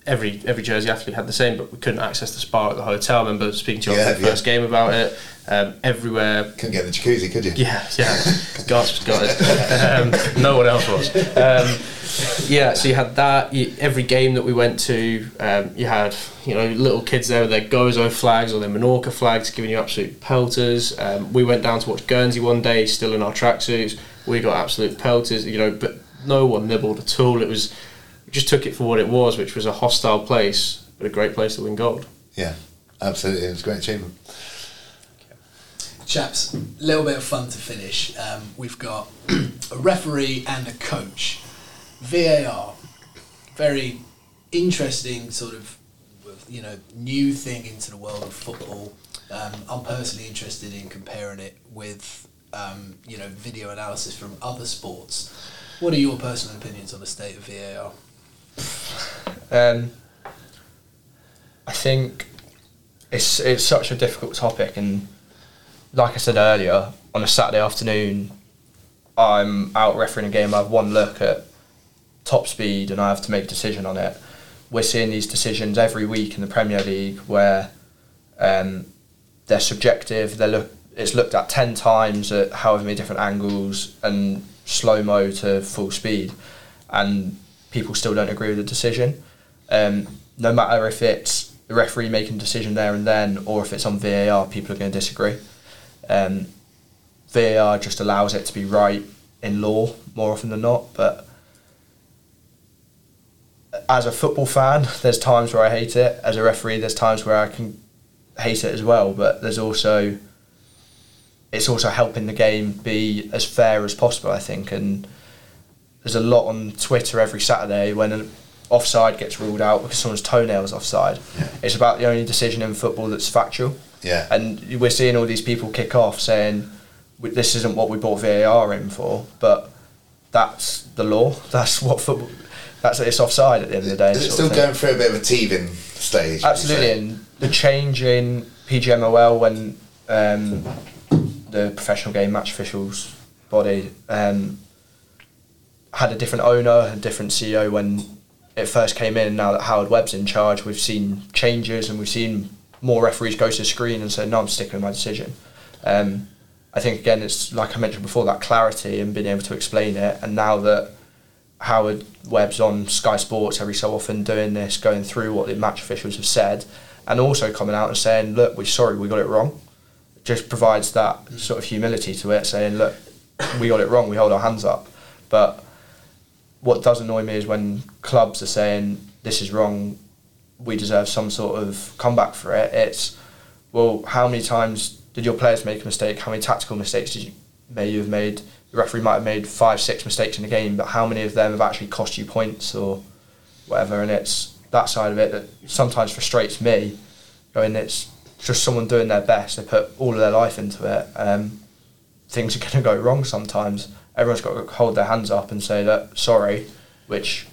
every every Jersey athlete had the same, but we couldn't access the spa at the hotel. I remember speaking to you yeah, after the yeah. first game about it. Um, everywhere. Couldn't get in the jacuzzi, could you? Yeah, yeah. *laughs* Gasp, got it. Um, no one else was. Um, yeah, so you had that. You, every game that we went to, um, you had you know little kids there with their Gozo flags or their Menorca flags, giving you absolute pelters. Um, we went down to watch Guernsey one day, still in our tracksuits. We got absolute pelters, you know, but no one nibbled at all. It was just took it for what it was, which was a hostile place, but a great place to win gold. Yeah, absolutely, it was a great achievement. Chaps, a little bit of fun to finish. Um, we've got *clears throat* a referee and a coach VAR, very interesting sort of you know new thing into the world of football. Um, I'm personally interested in comparing it with um, you know video analysis from other sports. What are your personal opinions on the state of VAR? Um, I think it's it's such a difficult topic, and like I said earlier, on a Saturday afternoon, I'm out refereeing a game. I have one look at top speed and I have to make a decision on it. We're seeing these decisions every week in the Premier League where um, they're subjective. They look it's looked at ten times at however many different angles and slow mo to full speed, and people still don't agree with the decision. Um, no matter if it's the referee making a decision there and then, or if it's on VAR, people are going to disagree. Um, VAR just allows it to be right in law more often than not, but as a football fan, there's times where I hate it. As a referee, there's times where I can hate it as well, but there's also it's also helping the game be as fair as possible. I think, and there's a lot on Twitter every Saturday when an offside gets ruled out because someone's toenails offside. Yeah. It's about the only decision in football that's factual. Yeah. And we're seeing all these people kick off saying this isn't what we bought VAR in for, but that's the law. *laughs* That's what football. That's it's offside at the end of the day. Is it still going through a bit of a teething stage? Absolutely, and the change in PGMOL when um, the professional game match officials body um, had a different owner, a different CEO when it first came in. Now that Howard Webb's in charge, we've seen changes and we've seen more referees go to the screen and say, "No, I'm sticking with my decision." Um, I think again, it's like I mentioned before, that clarity and being able to explain it. And now that Howard Webb's on Sky Sports every so often doing this, going through what the match officials have said, and also coming out and saying, "Look, we're sorry, we got it wrong." Just provides that sort of humility to it, saying, "Look, we got it wrong. We hold our hands up." But what does annoy me is when clubs are saying, "This is wrong. We deserve some sort of comeback for it." It's well, how many times did your players make a mistake? How many tactical mistakes did you may you have made? The referee might have made five, six mistakes in a game, but how many of them have actually cost you points or whatever? And it's that side of it that sometimes frustrates me. Going, it's just someone doing their best. They put all of their life into it. Um, things are going to go wrong sometimes. Everyone's got to hold their hands up and say that sorry, which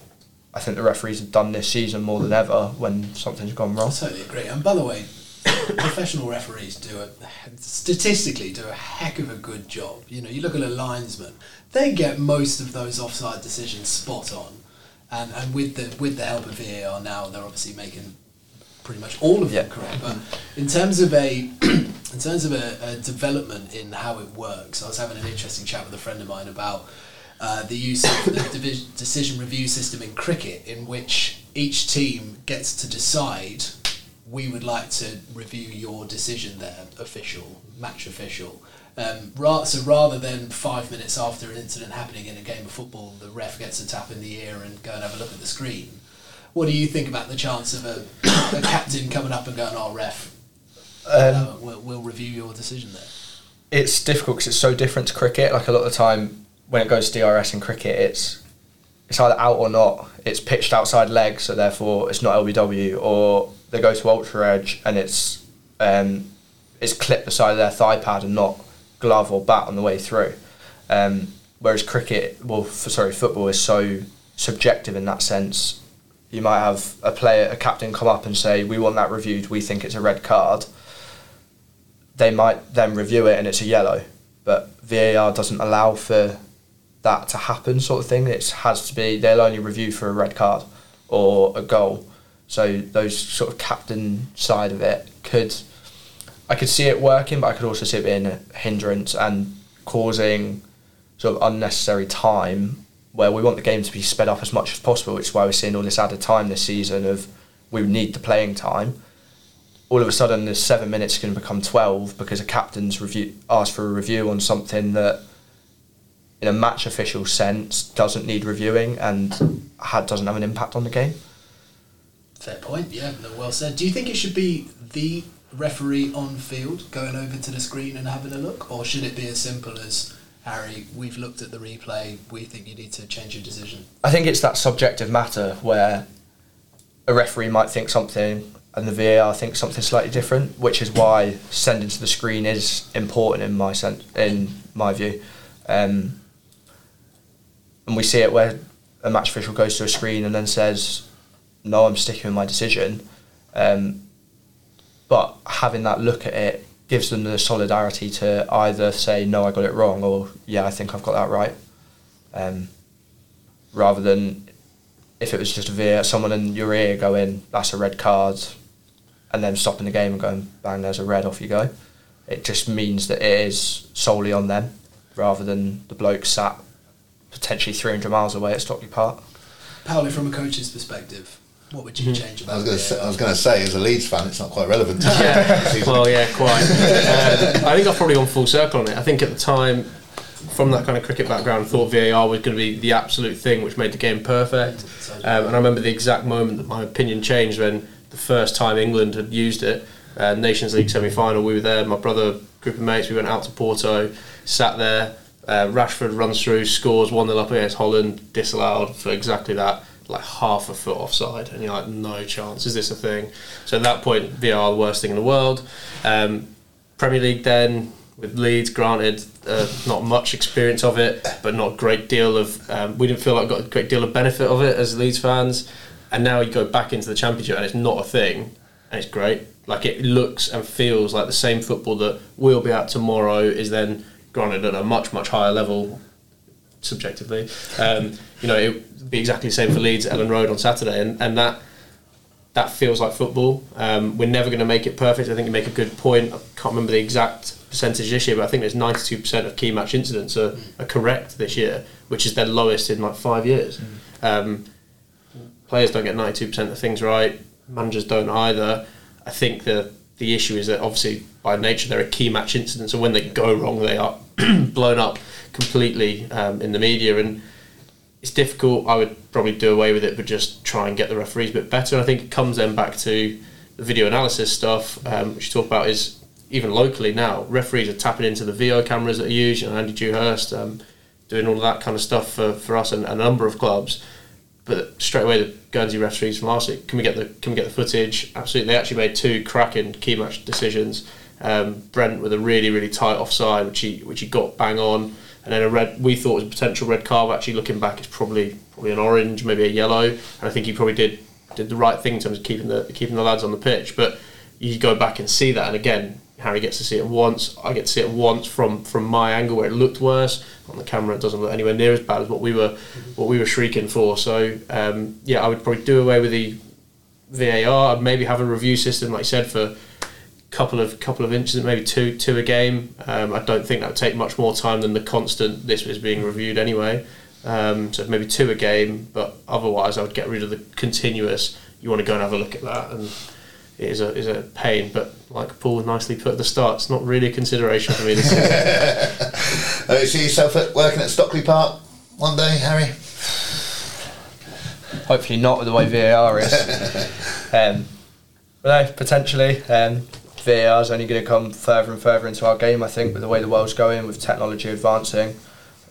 I think the referees have done this season more than ever when something's gone wrong. I totally agree. And by the way, *coughs* professional referees do a statistically do a heck of a good job. You know, you look at a linesman; they get most of those offside decisions spot on, and and with the with the help of VAR now, they're obviously making pretty much all of them correct. But in terms of a *clears throat* in terms of a, a development in how it works, I was having an interesting chat with a friend of mine about uh, the use of the *coughs* divi- decision review system in cricket, in which each team gets to decide we would like to review your decision there, official, match official. Um, ra- so rather than five minutes after an incident happening in a game of football, the ref gets a tap in the ear and go and have a look at the screen. What do you think about the chance of a, *coughs* a captain coming up and going, "Oh, ref, uh, we'll, we'll review your decision there"? it's difficult because it's so different to cricket. Like a lot of the time, when it goes to DRS in cricket, it's it's either out or not. It's pitched outside leg, so therefore it's not LBW. Or they go to ultra edge and it's um, it's clipped the side of their thigh pad and not glove or bat on the way through. Um, whereas cricket, well, f sorry, football is so subjective in that sense. You might have a player, a captain, come up and say, "We want that reviewed. We think it's a red card." they might then review it and it's a yellow. But VAR doesn't allow for that to happen, sort of thing. It has to be they'll only review for a red card or a goal. So those sort of captain side of it could I could see it working, but I could also see it being a hindrance and causing sort of unnecessary time where we want the game to be sped up as much as possible, which is why we're seeing all this added time this season of we need the playing time all of a sudden the seven minutes can become 12 because a captain's review asked for a review on something that in a match official sense doesn't need reviewing and had, doesn't have an impact on the game Fair point. Yeah, well said. Do you think it should be the referee on field going over to the screen and having a look, or should it be as simple as Harry? We've looked at the replay. We think you need to change your decision. I think it's that subjective matter where a referee might think something and the VAR thinks something slightly different, which is why sending to the screen is important in my sen- in my view. Um, and we see it where a match official goes to a screen and then says, "No, I'm sticking with my decision." Um, but having that look at it gives them the solidarity to either say, "No, I got it wrong," or "Yeah, I think I've got that right." Um, rather than if it was just a VAR, someone in your ear going, "That's a red card," and then stopping the game and going, "Bang, there's a red, off you go." It just means that it is solely on them, rather than the bloke sat potentially 300 miles away at Stockley Park. Paolo, from a coach's perspective, what would you change about I was going to say, I was going to say, as a Leeds fan, it's not quite relevant. *laughs* Yeah. well, yeah, quite. *laughs* Um, I think I've probably gone full circle on it. I think at the time, from that kind of cricket background, thought VAR was going to be the absolute thing which made the game perfect. Um, and I remember the exact moment that my opinion changed when the first time England had used it. uh, Nations League semi final. We were there. My brother, group of mates, we went out to Porto, sat there. Uh, Rashford runs through, scores one 0 up against Holland, disallowed for exactly that, like half a foot offside, and you're like, no chance. Is this a thing? So at that point, VAR the worst thing in the world. Um, Premier League then with Leeds, granted, uh, not much experience of it, but not great deal of. Um, we didn't feel like got a great deal of benefit of it as Leeds fans, and now you go back into the Championship and it's not a thing, and it's great. Like it looks and feels like the same football that we'll be at tomorrow is then granted at a much much higher level, subjectively. Um, you know, it would be exactly the same for Leeds, at Elland Road on Saturday, and, and that that feels like football. Um, we're never going to make it perfect. I think you make a good point. I can't remember the exact percentage this year, but I think there's 92% of key match incidents are, are correct this year, which is their lowest in like five years. Um, players don't get 92% of things right. Managers don't either. I think the the issue is that obviously by nature they're a key match incident, so when they go wrong, they are *clears throat* blown up completely um, in the media and it's difficult. I would probably do away with it, but just try and get the referees a bit better. And I think it comes then back to the video analysis stuff, um, which you talk about is even locally now, referees are tapping into the Veo cameras that are used. Know, Andy Dewhurst um, doing all that kind of stuff for, for us and, and a number of clubs. But straight away, the Guernsey referees from our side, can we get the can we get the footage? Absolutely, they actually made two cracking key match decisions. Um, Brent with a really really tight offside, which he which he got bang on and then a red we thought was a potential red card. Actually, looking back, it's probably probably an orange, maybe a yellow. And I think he probably did did the right thing in terms of keeping the keeping the lads on the pitch. But you go back and see that, and again, Harry gets to see it once. I get to see it once from from my angle where it looked worse. On the camera, it doesn't look anywhere near as bad as what we were what we were shrieking for. So um, yeah, I would probably do away with the VAR. I'd maybe have a review system, like I said, for couple of couple of inches, maybe two two a game. Um, I don't think that would take much more time than the constant. This is being reviewed anyway, um, so maybe two a game. But otherwise, I would get rid of the continuous. You want to go and have a look at that, and it is a is a pain. But like Paul nicely put at the start, it's not really a consideration for me. *laughs* This oh, you see yourself at, working at Stockley Park one day, Harry? Hopefully not with the way VAR is. *laughs* um, but no, potentially. Um, VAR is only going to come further and further into our game. I think with the way the world's going, with technology advancing,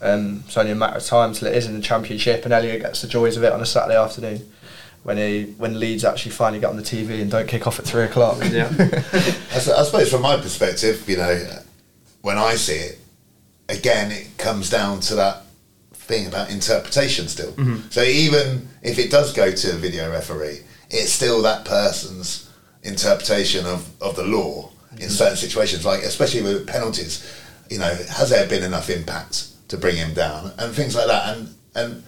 um, it's only a matter of time till it is in the championship, and Elliot gets the joys of it on a Saturday afternoon when he when Leeds actually finally get on the TV and don't kick off at three o'clock. Yeah, *laughs* I, suppose from my perspective, you know, when I see it, again, it comes down to that thing about interpretation still. Mm-hmm. So even if it does go to a video referee, it's still that person's interpretation of, of the law in certain situations, like especially with penalties. You know, has there been enough impact to bring him down and things like that? And and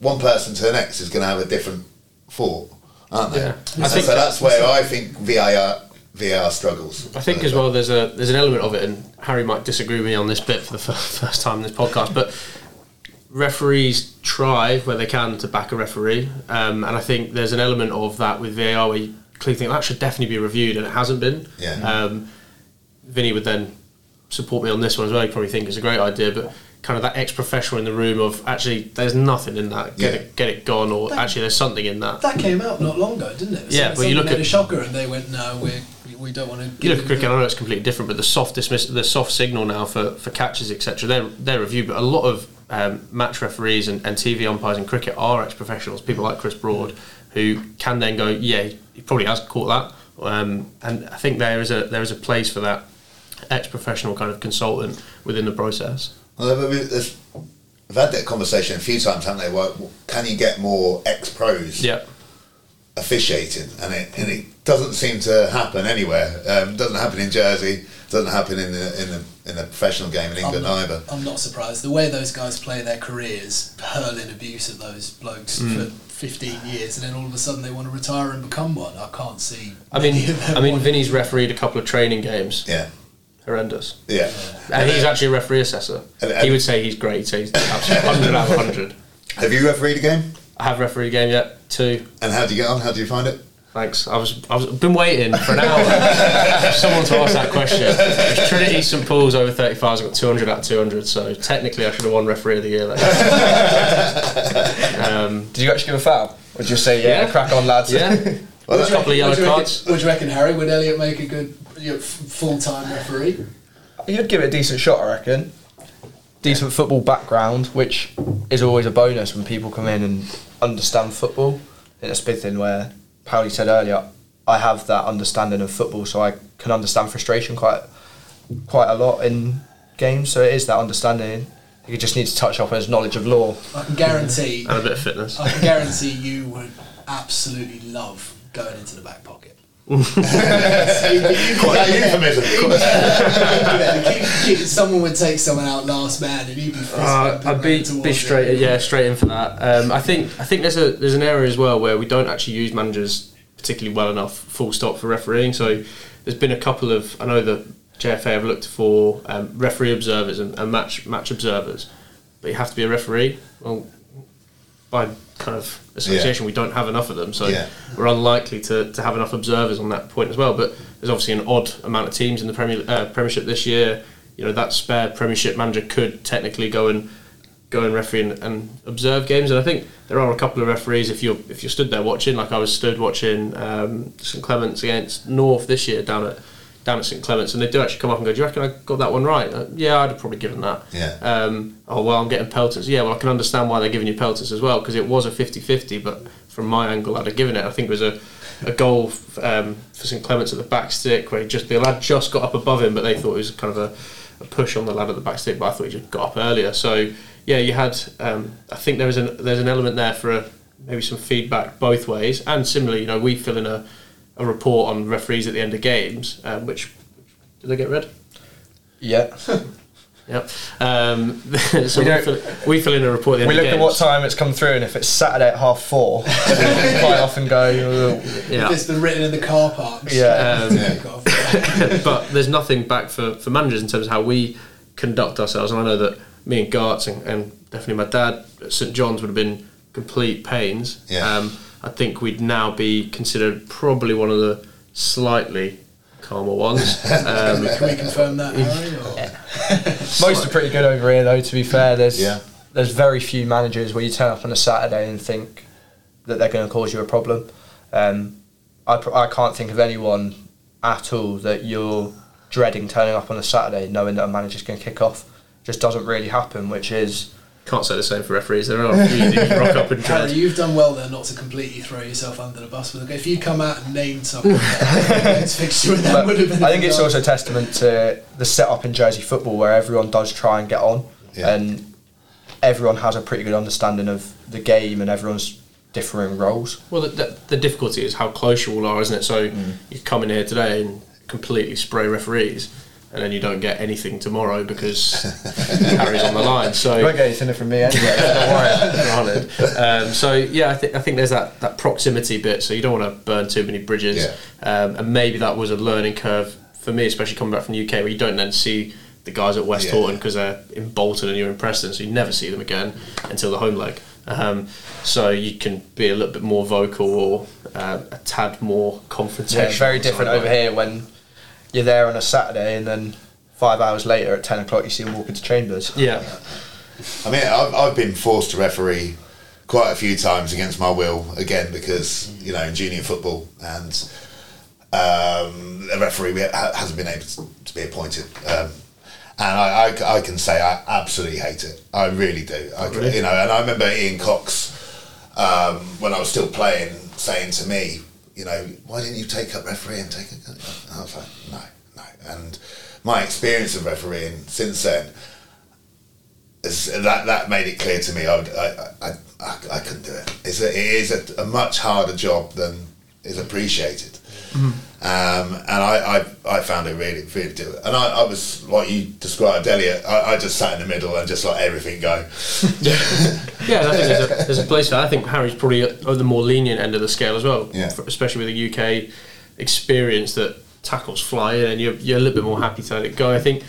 one person to the next is going to have a different thought, aren't they? Yeah. So, so that's where I think VAR VAR struggles. I think as well. There's a there's an element of it, and Harry might disagree with me on this bit for the *laughs* first time in this podcast, but referees try where they can to back a referee, um, and I think there's an element of that with VAR where you clearly think that should definitely be reviewed, and it hasn't been. Yeah. Um, Vinny would then support me on this one as well. He probably think it's a great idea, but kind of that ex-professional in the room of actually there's nothing in that. Get Yeah. it, get it gone, or That- actually there's something in that. That came out not long ago, didn't it? Yeah, but you look made at- a shocker, and they went, "No, we we don't want to." You look at cricket. I know it's completely different, but the soft dismiss, the soft signal now for, for catches, etc. They're they're reviewed, but a lot of um, match referees and, and TV umpires in cricket are ex-professionals. People like Chris Broad, who can then go, yeah, he probably has caught that, um, and I think there is a there is a place for that ex-professional kind of consultant within the process. Well, we- there's- we've had that conversation a few times, haven't they? Well, can you get more ex pros Yeah, officiating? And it, and it doesn't seem to happen anywhere. Um, doesn't happen in Jersey. Doesn't happen in the in the in the professional game in England I'm, either. I'm not surprised. The way those guys play their careers, hurling abuse at those blokes Mm. for 15 years, and then all of a sudden they want to retire and become one. I can't see. I mean, many of them I mean, Vinny's refereed a couple of training games. Yeah, Horrendous. yeah. And he's actually a referee assessor. And- He would say he's great. He'd say he's absolutely 100 out of 100. *laughs* Have you refereed a game? I have refereed a game yet, two. And how do you get on? How do you find it? Thanks. I was I was been waiting for an hour for *laughs* someone to ask that question. It's Trinity St Paul's over 35s. I got 200 out of 200. So technically, I should have won referee of the year. *laughs* That *laughs* year. um, Did you actually give a foul? Or you say, yeah, Yeah. crack on, lads? yeah, *laughs* Well, a couple of yellow what do you reckon- cards. What you reckon, Harry? Would Elliot make a good you know, f- full-time referee? You'd give it a decent shot, I reckon. Decent football background, which is always a bonus when people come in and understand football. I think that's a big thing where Pauli said earlier, I have that understanding of football, so I can understand frustration quite quite a lot in games. So it is that understanding. You just need to touch up on his knowledge of law. I can guarantee. And a bit of fitness. I can guarantee you would absolutely love going into the back pocket. *laughs* Quite a euphemism. Keep- keep- someone would take someone out last man, and you'd be. Uh, I'd be, be straight, it. yeah, straight in for that. Um, I think I think there's a there's an area as well where we don't actually use managers particularly well enough. Full stop for refereeing. So there's been a couple of I know that JFA have looked for um, referee observers and, and match match observers, but you have to be a referee. Well, by kind of association, we don't have enough of them, so Yeah. we're unlikely to, to have enough observers on that point as well. But there's obviously an odd amount of teams in the Premier uh, Premiership this year. You know that spare Premiership manager could technically go and go and referee and, and observe games. And I think there are a couple of referees if you're if you're stood there watching, like I was stood watching um, St Clements against North this year down at down at St Clements, and they do actually come up and go, "Do you reckon I got that one right?" Uh, yeah, I'd have probably given that. Yeah. Um, oh well, I'm getting pelters. Yeah, well, I can understand why they're giving you pelters as well because it was a 50-50, but from my angle, I'd have given it. I think it was a, a goal f- um, for St Clements at the back stick where he just the lad just got up above him, but they thought it was kind of a, a push on the lad at the back stick. But I thought he just got up earlier. So yeah, you had. Um, I think there was an there's an element there for a, maybe some feedback both ways, and similarly, you know, we fill in a, a report on referees at the end of games, um, which did they get read? Yeah. *laughs* Yep. Um, *laughs* so We we, don't- fill, we fill in a report at the We look of at what time it's come through, and if it's Saturday at half four, *laughs* quite often go. "Oh, Yeah. If it's been written in the car park. Yeah. Um, Take but there's nothing back for, for managers in terms of how we conduct ourselves. And I know that me and Garts and, and definitely my dad at St John's would have been complete pains. Yeah. Um, I think we'd now be considered probably one of the slightly calmer ones. *laughs* Um, Can we confirm that, Harry? *laughs* Most are pretty good over here, though. To be fair, there's Yeah. there's very few managers where you turn up on a Saturday and think that they're going to cause you a problem. Um, I pr- I can't think of anyone at all that you're dreading turning up on a Saturday knowing that a manager's going to kick off. Just doesn't really happen, which is can't say the same for referees. There are a few that you rock up and *laughs* Harry, dread. you've done well there not to completely throw yourself under the bus with it. If you come out and named someone, against *laughs* fixture, that would have been. I think it's also testament to the setup in Jersey football where everyone does try and get on, Yeah. and everyone has a pretty good understanding of the game and everyone's differing roles. Well, the, the, the difficulty is how close you all are, isn't it? So mm. you come in here today and completely spray referees, and then you don't get anything tomorrow because *laughs* Harry's on the line. So You won't get anything from me anyway. *laughs* don't worry. Um, so yeah, I think I think there's that, that proximity bit. So you don't want to burn too many bridges, Yeah. um, and maybe that was a learning curve for me, especially coming back from the UK, where you don't then see the guys at West Yeah. Horton because they're in Bolton and you're in Preston, so you never see them again until the home leg. Um, so you can be a little bit more vocal or uh, a tad more confrontational. Yeah, very different over here when you're there on a Saturday and then five hours later at 10 o'clock you see them walk into chambers. Yeah, I mean, I've, I've been forced to referee quite a few times against my will, again, because, you know, in junior football and um, a referee we- ha- hasn't been able to, to be appointed. Um, and I, I, I can say I absolutely hate it. I really do. I, Really? You know, and I remember Ian Cox, um, when I was still playing, saying to me, you know, why didn't you take up refereeing? take I was like, no, no. And my experience of refereeing since then, is, that that made it clear to me. I, would, I, I, I, I couldn't do it. It's a, it is a, a much harder job than is appreciated. Mm-hmm. Um, and I, I, I found it really, really difficult. And I, I was like you described, Elliot. I, I just sat in the middle and just let everything go. *laughs* Yeah, I think there's a, there's a place for that. I think Harry's probably at the more lenient end of the scale as well, Yeah. especially with the UK experience that tackles fly in and you're, you're a little bit more happy to let it go. I think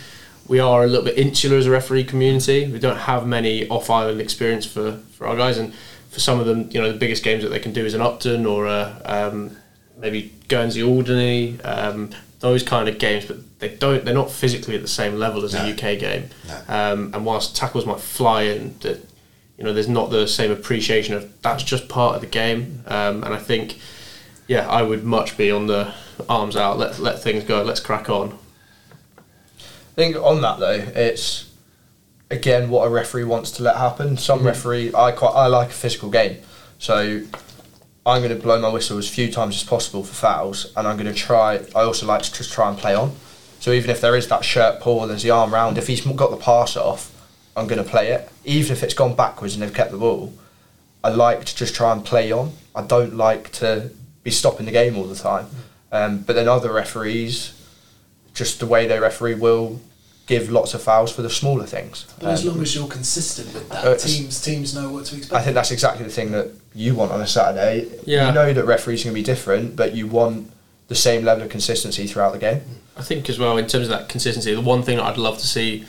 we are a little bit insular as a referee community. We don't have many off island experience for, for our guys, and for some of them, you know, the biggest games that they can do is an Upton or a, um, maybe Guernsey Alderney, um, those kind of games, but they don't. They're not physically at the same level as No. a UK game. No. Um, and whilst tackles might fly in, that you know, there's not the same appreciation of that's just part of the game. Um, and I think yeah, I would much be on the arms out. Let let things go. Let's crack on. I think on that though, it's again what a referee wants to let happen. Some referee, I quite I like a physical game, so I'm going to blow my whistle as few times as possible for fouls, and I'm going to try. I also like to just try and play on. So even if there is that shirt pull, there's the arm round. If he's got the pass off, I'm going to play it, even if it's gone backwards and they've kept the ball. I like to just try and play on. I don't like to be stopping the game all the time. Um, but then other referees, just the way they referee will give lots of fouls for the smaller things. But as Um, long as you're consistent with that, Uh, teams teams know what to expect. I think that's exactly the thing that you want on a Saturday. Yeah. You know that referees are going to be different, but you want the same level of consistency throughout the game. I think as well in terms of that consistency, the one thing that I'd love to see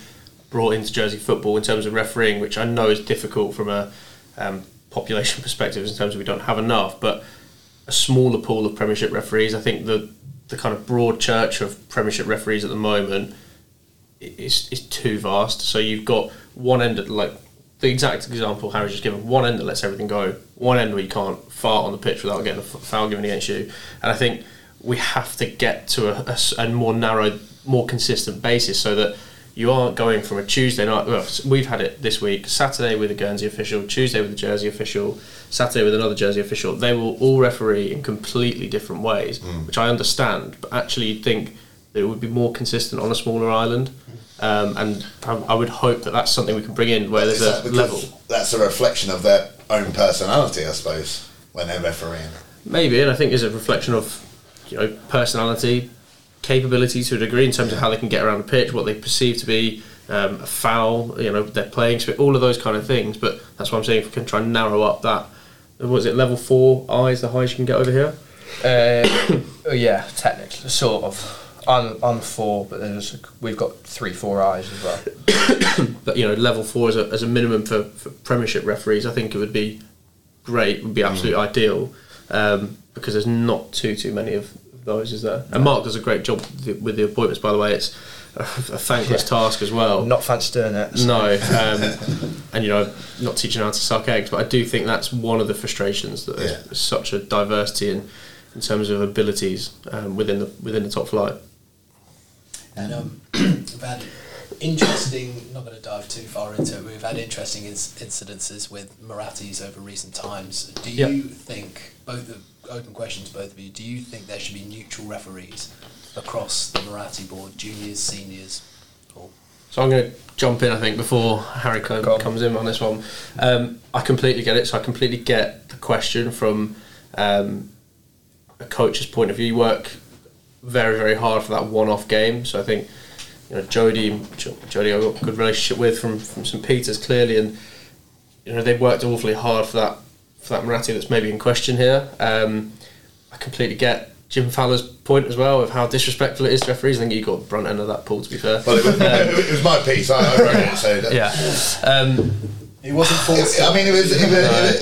brought into Jersey football in terms of refereeing, which I know is difficult from a um, population *laughs* perspective in terms of we don't have enough, but a smaller pool of Premiership referees. I think the the kind of broad church of Premiership referees at the moment i- is is too vast. So you've got one end of like the exact example Harry's just given. One end that lets everything go. One end where you can't fart on the pitch without getting a foul given against you. And I think we have to get to a a more narrow, more consistent basis so that you aren't going from a Tuesday night. Well, we've had it this week: Saturday with a Guernsey official, Tuesday with a Jersey official, Saturday with another Jersey official. They will all referee in completely different ways, mm. which I understand. But actually, you'd think it would be more consistent on a smaller island. Um, and I, I would hope that that's something we can bring in where there's that a level. That's a reflection of their own personality, I suppose, when they're refereeing. Maybe, and I think is a reflection of you know personality, capability to a degree in terms of how they can get around the pitch, what they perceive to be um, a foul, you know, their playing spirit, all of those kind of things. But that's what I'm saying. If we can try and narrow up that, was it level four eyes, the highest you can get over here? Uh, *coughs* yeah, technically, sort of. I'm, I'm four, but there's we've got three, four eyes as well. *coughs* But you know, level four as a, as a minimum for, for Premiership referees, I think it would be great, would be absolutely ideal, um, because there's not too too many of those, is there? And Mark does a great job with the, with the appointments. By the way, it's a, a thankless task as well. Not fancy doing it. so- No, um, and you know, not teaching how to suck eggs, but I do think that's one of the frustrations that there's such a diversity in in terms of abilities um, within the within the top flight. And um, *clears throat* we've had interesting, not going to dive too far into it, we've had interesting inc- incidences with Murattis over recent times. Do you Yeah. think, both of, open questions, both of you, do you think there should be neutral referees across the Muratti board, juniors, seniors? Or So I'm going to jump in, I think, before Harry co- Go comes in on this one. Um, I completely get it. So I completely get the question from um, a coach's point of view. You work very, very hard for that one-off game. So I think you know Jody, Jody, I've got a good relationship with from from St Peters clearly, and you know they've worked awfully hard for that for that Muratti that's maybe in question here. Um, I completely get. Jim Fowler's point as well of how disrespectful it is to referees. I think you got the brunt end of that, Paul. To be fair, Well, it was, it was my piece. I, I wrote it. So that- yeah. Um, it wasn't forced. It- I mean, it was it was,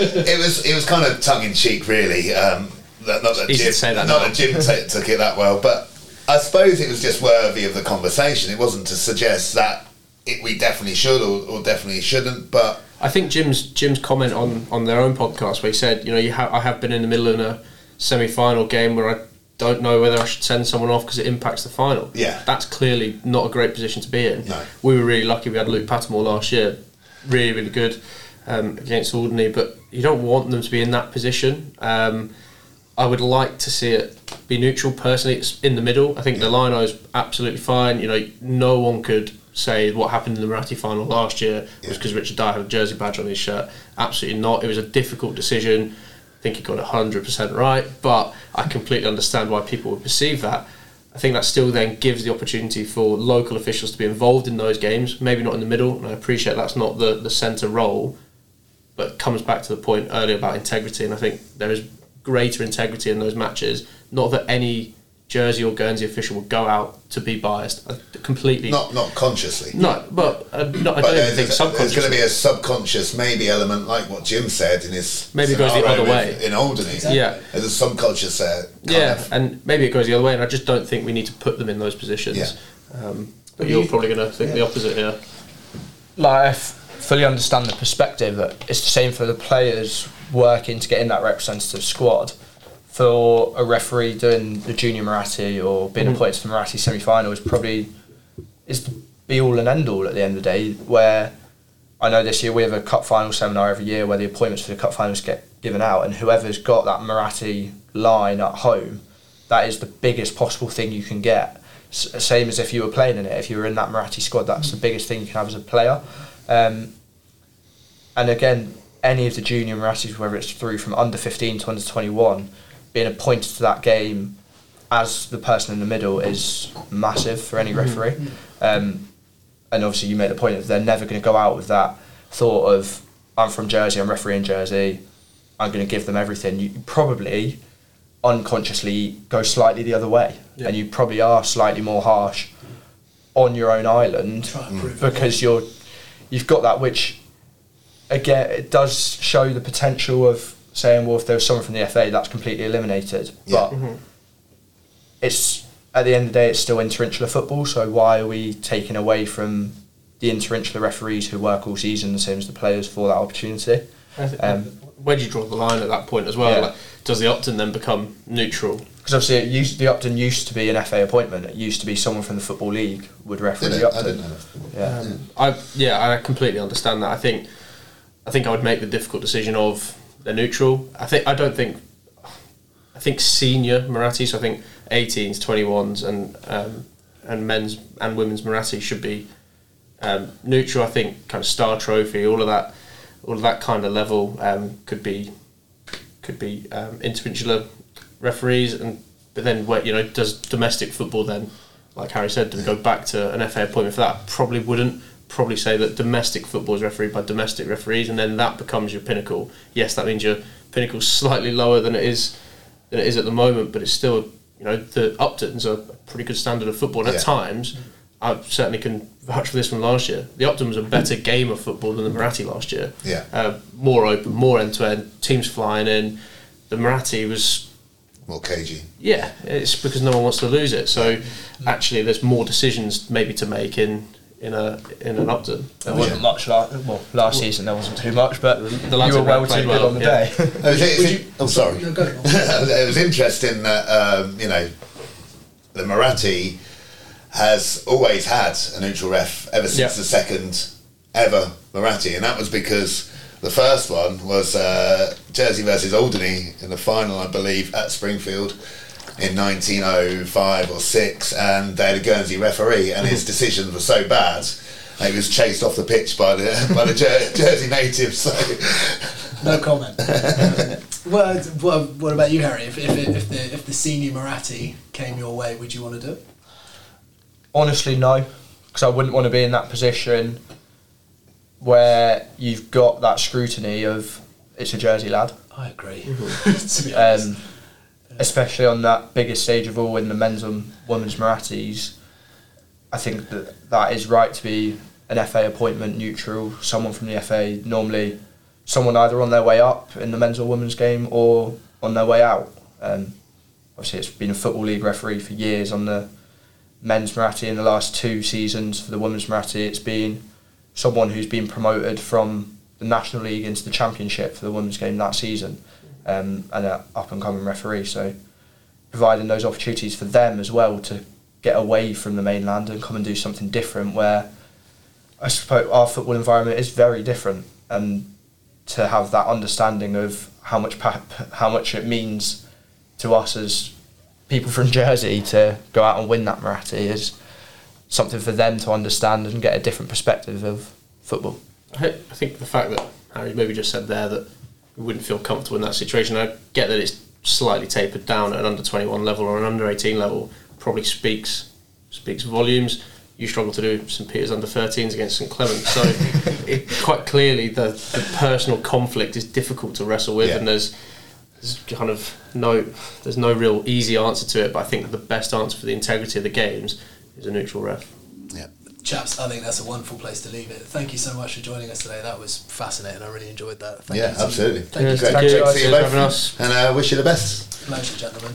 it was it was it was kind of tongue in cheek, really. Um, that, not that Jim, that not that Jim ta took it that well, but I suppose it was just worthy of the conversation. It wasn't to suggest that it, we definitely should or, or definitely shouldn't, but I think Jim's Jim's comment on, on their own podcast where he said, you know, you ha- I have been in the middle of a semi final game where I don't know whether I should send someone off because it impacts the final. Yeah. that's clearly not a great position to be in. No. We were really lucky. We had Luke Pattermore last year, really really good um, against Alderney, but you don't want them to be in that position. Um, I would like to see it be neutral. Personally, it's in the middle. I think the lino is absolutely fine. You know, no one could say what happened in the Muratti final last year was because Richard Dyer had a jersey badge on his shirt. Absolutely not. It was a difficult decision. I think he got it 100% right, but I completely understand why people would perceive that. I think that still then gives the opportunity for local officials to be involved in those games, maybe not in the middle, and I appreciate that's not the, the centre role, but it comes back to the point earlier about integrity, and I think there is greater integrity in those matches. Not that any Jersey or Guernsey official would go out to be biased. I completely. not not consciously. no, but uh, no, I But don't even there's, think there's going to be a subconscious maybe element, like what Jim said in his Maybe it goes the other way. in Alderney. Exactly. Yeah. There's a subconscious there. kind Yeah, of. and maybe it goes the other way, and I just don't think we need to put them in those positions. Yeah. Um, but you're probably going to think the opposite here. like I f- fully understand the perspective that it's the same for the players working to get in that representative squad. for a referee doing the junior Muratti or being appointed to the Muratti semi final is probably is the be all and end all at the end of the day. Where I know this year we have a cup final seminar every year where the appointments for the cup finals get given out, and whoever's got that Muratti line at home, that is the biggest possible thing you can get. S- same as if you were playing in it. If you were in that Muratti squad, that's the biggest thing you can have as a player. Um, and again, any of the junior Murattis, whether it's through from under 15 to under 21, being appointed to that game as the person in the middle is massive for any referee. Um, and obviously, you made the point that they're never going to go out with that thought of, I'm from Jersey, I'm refereeing Jersey, I'm going to give them everything. You probably unconsciously go slightly the other way. Yeah. And you probably are slightly more harsh on your own island Try and prove it. because you're you've got that which again it does show the potential of saying well if there was someone from the FA that's completely eliminated Yeah. but it's at the end of the day it's still interinsular football so why are we taking away from the interinsular referees who work all season the same as the players for that opportunity I Um, Where do you draw the line at that point as well? Yeah. Like, does the Upton then become neutral? because obviously it used, the Upton used to be an FA appointment it used to be someone from the Football League would referee Did the it? I didn't know. yeah Um, I yeah, I completely understand that. I think I think I would make the difficult decision of they're neutral. I think I don't think I think senior Muratti, so I think 18s, 21s, and um, and men's and women's Muratti should be um, neutral. I think kind of star trophy, all of that, all of that kind of level um, could be could be um, interinsular referees, and but then what you know does domestic football then, like Harry said, go back to an FA appointment for that? Probably wouldn't. Probably say that domestic football is refereed by domestic referees, and then that becomes your pinnacle. Yes, that means your pinnacle's slightly lower than it is than it is at the moment, but it's still you know the Uptons are a pretty good standard of football. And Yeah. at times, I certainly can vouch for this from last year. The Upton was a better game of football than the Muratti last year. Yeah. Uh, more open, more end to end, teams flying in. The Muratti was, More cagey. yeah, it's because no one wants to lose it. So actually, there's more decisions maybe to make in in a in an Upton. There wasn't Yeah. much last well last season. There wasn't too much, but the lads you were at well Red too good well, on the yeah. day. Is *laughs* it- is it- oh, sorry. No, *laughs* it was interesting that um, you know the Muratti has always had a neutral ref ever since Yeah. the second ever Muratti, and that was because the first one was uh, Jersey versus Alderney in the final, I believe, at Springfield in 1905 or six, and they had a Guernsey referee, and his decisions were so bad. He was chased off the pitch by the *laughs* by the Jer- Jersey natives. So No comment. *laughs* well, what, what about you, Harry? If, if, if the if the senior Muratti came your way, would you want to do it? Honestly, no, because I wouldn't want to be in that position where you've got that scrutiny of it's a Jersey lad, I agree. *laughs* to be honest. um, especially on that biggest stage of all in the men's and women's Murattis. I think that that is right to be an FA appointment neutral, someone from the FA, normally someone either on their way up in the men's or women's game or on their way out. Um, obviously, it's been a Football League referee for years on the men's Muratti in the last two seasons. For the women's Muratti, it's been someone who's been promoted from the National League into the Championship for the women's game that season um, and an up and coming referee. So, providing those opportunities for them as well to get away from the mainland and come and do something different where I suppose our football environment is very different and to have that understanding of how much *laughs* how much it means to us as people from *laughs* Jersey to go out and win that Muratti is something for them to understand and get a different perspective of football. I, think the fact that Harry maybe just said there that wouldn't feel comfortable in that situation. I get that it's slightly tapered down at an under twenty one level or an under eighteen level. Probably speaks speaks volumes. You struggle to do St Peter's under 13s against St Clement, so *laughs* it, quite clearly the, the personal conflict is difficult to wrestle with, Yeah. and there's there's kind of no there's no real easy answer to it. But I think that the best answer for the integrity of the games is a neutral ref. Yeah. Chaps, I think that's a wonderful place to leave it. Thank you so much for joining us today. That was fascinating. I really enjoyed that. Thank Yeah, you absolutely. Thank you. Yes, to Great, Thanks, great to guys. see you Cheers for both, having us. and uh, wish you the best. Pleasure, gentlemen.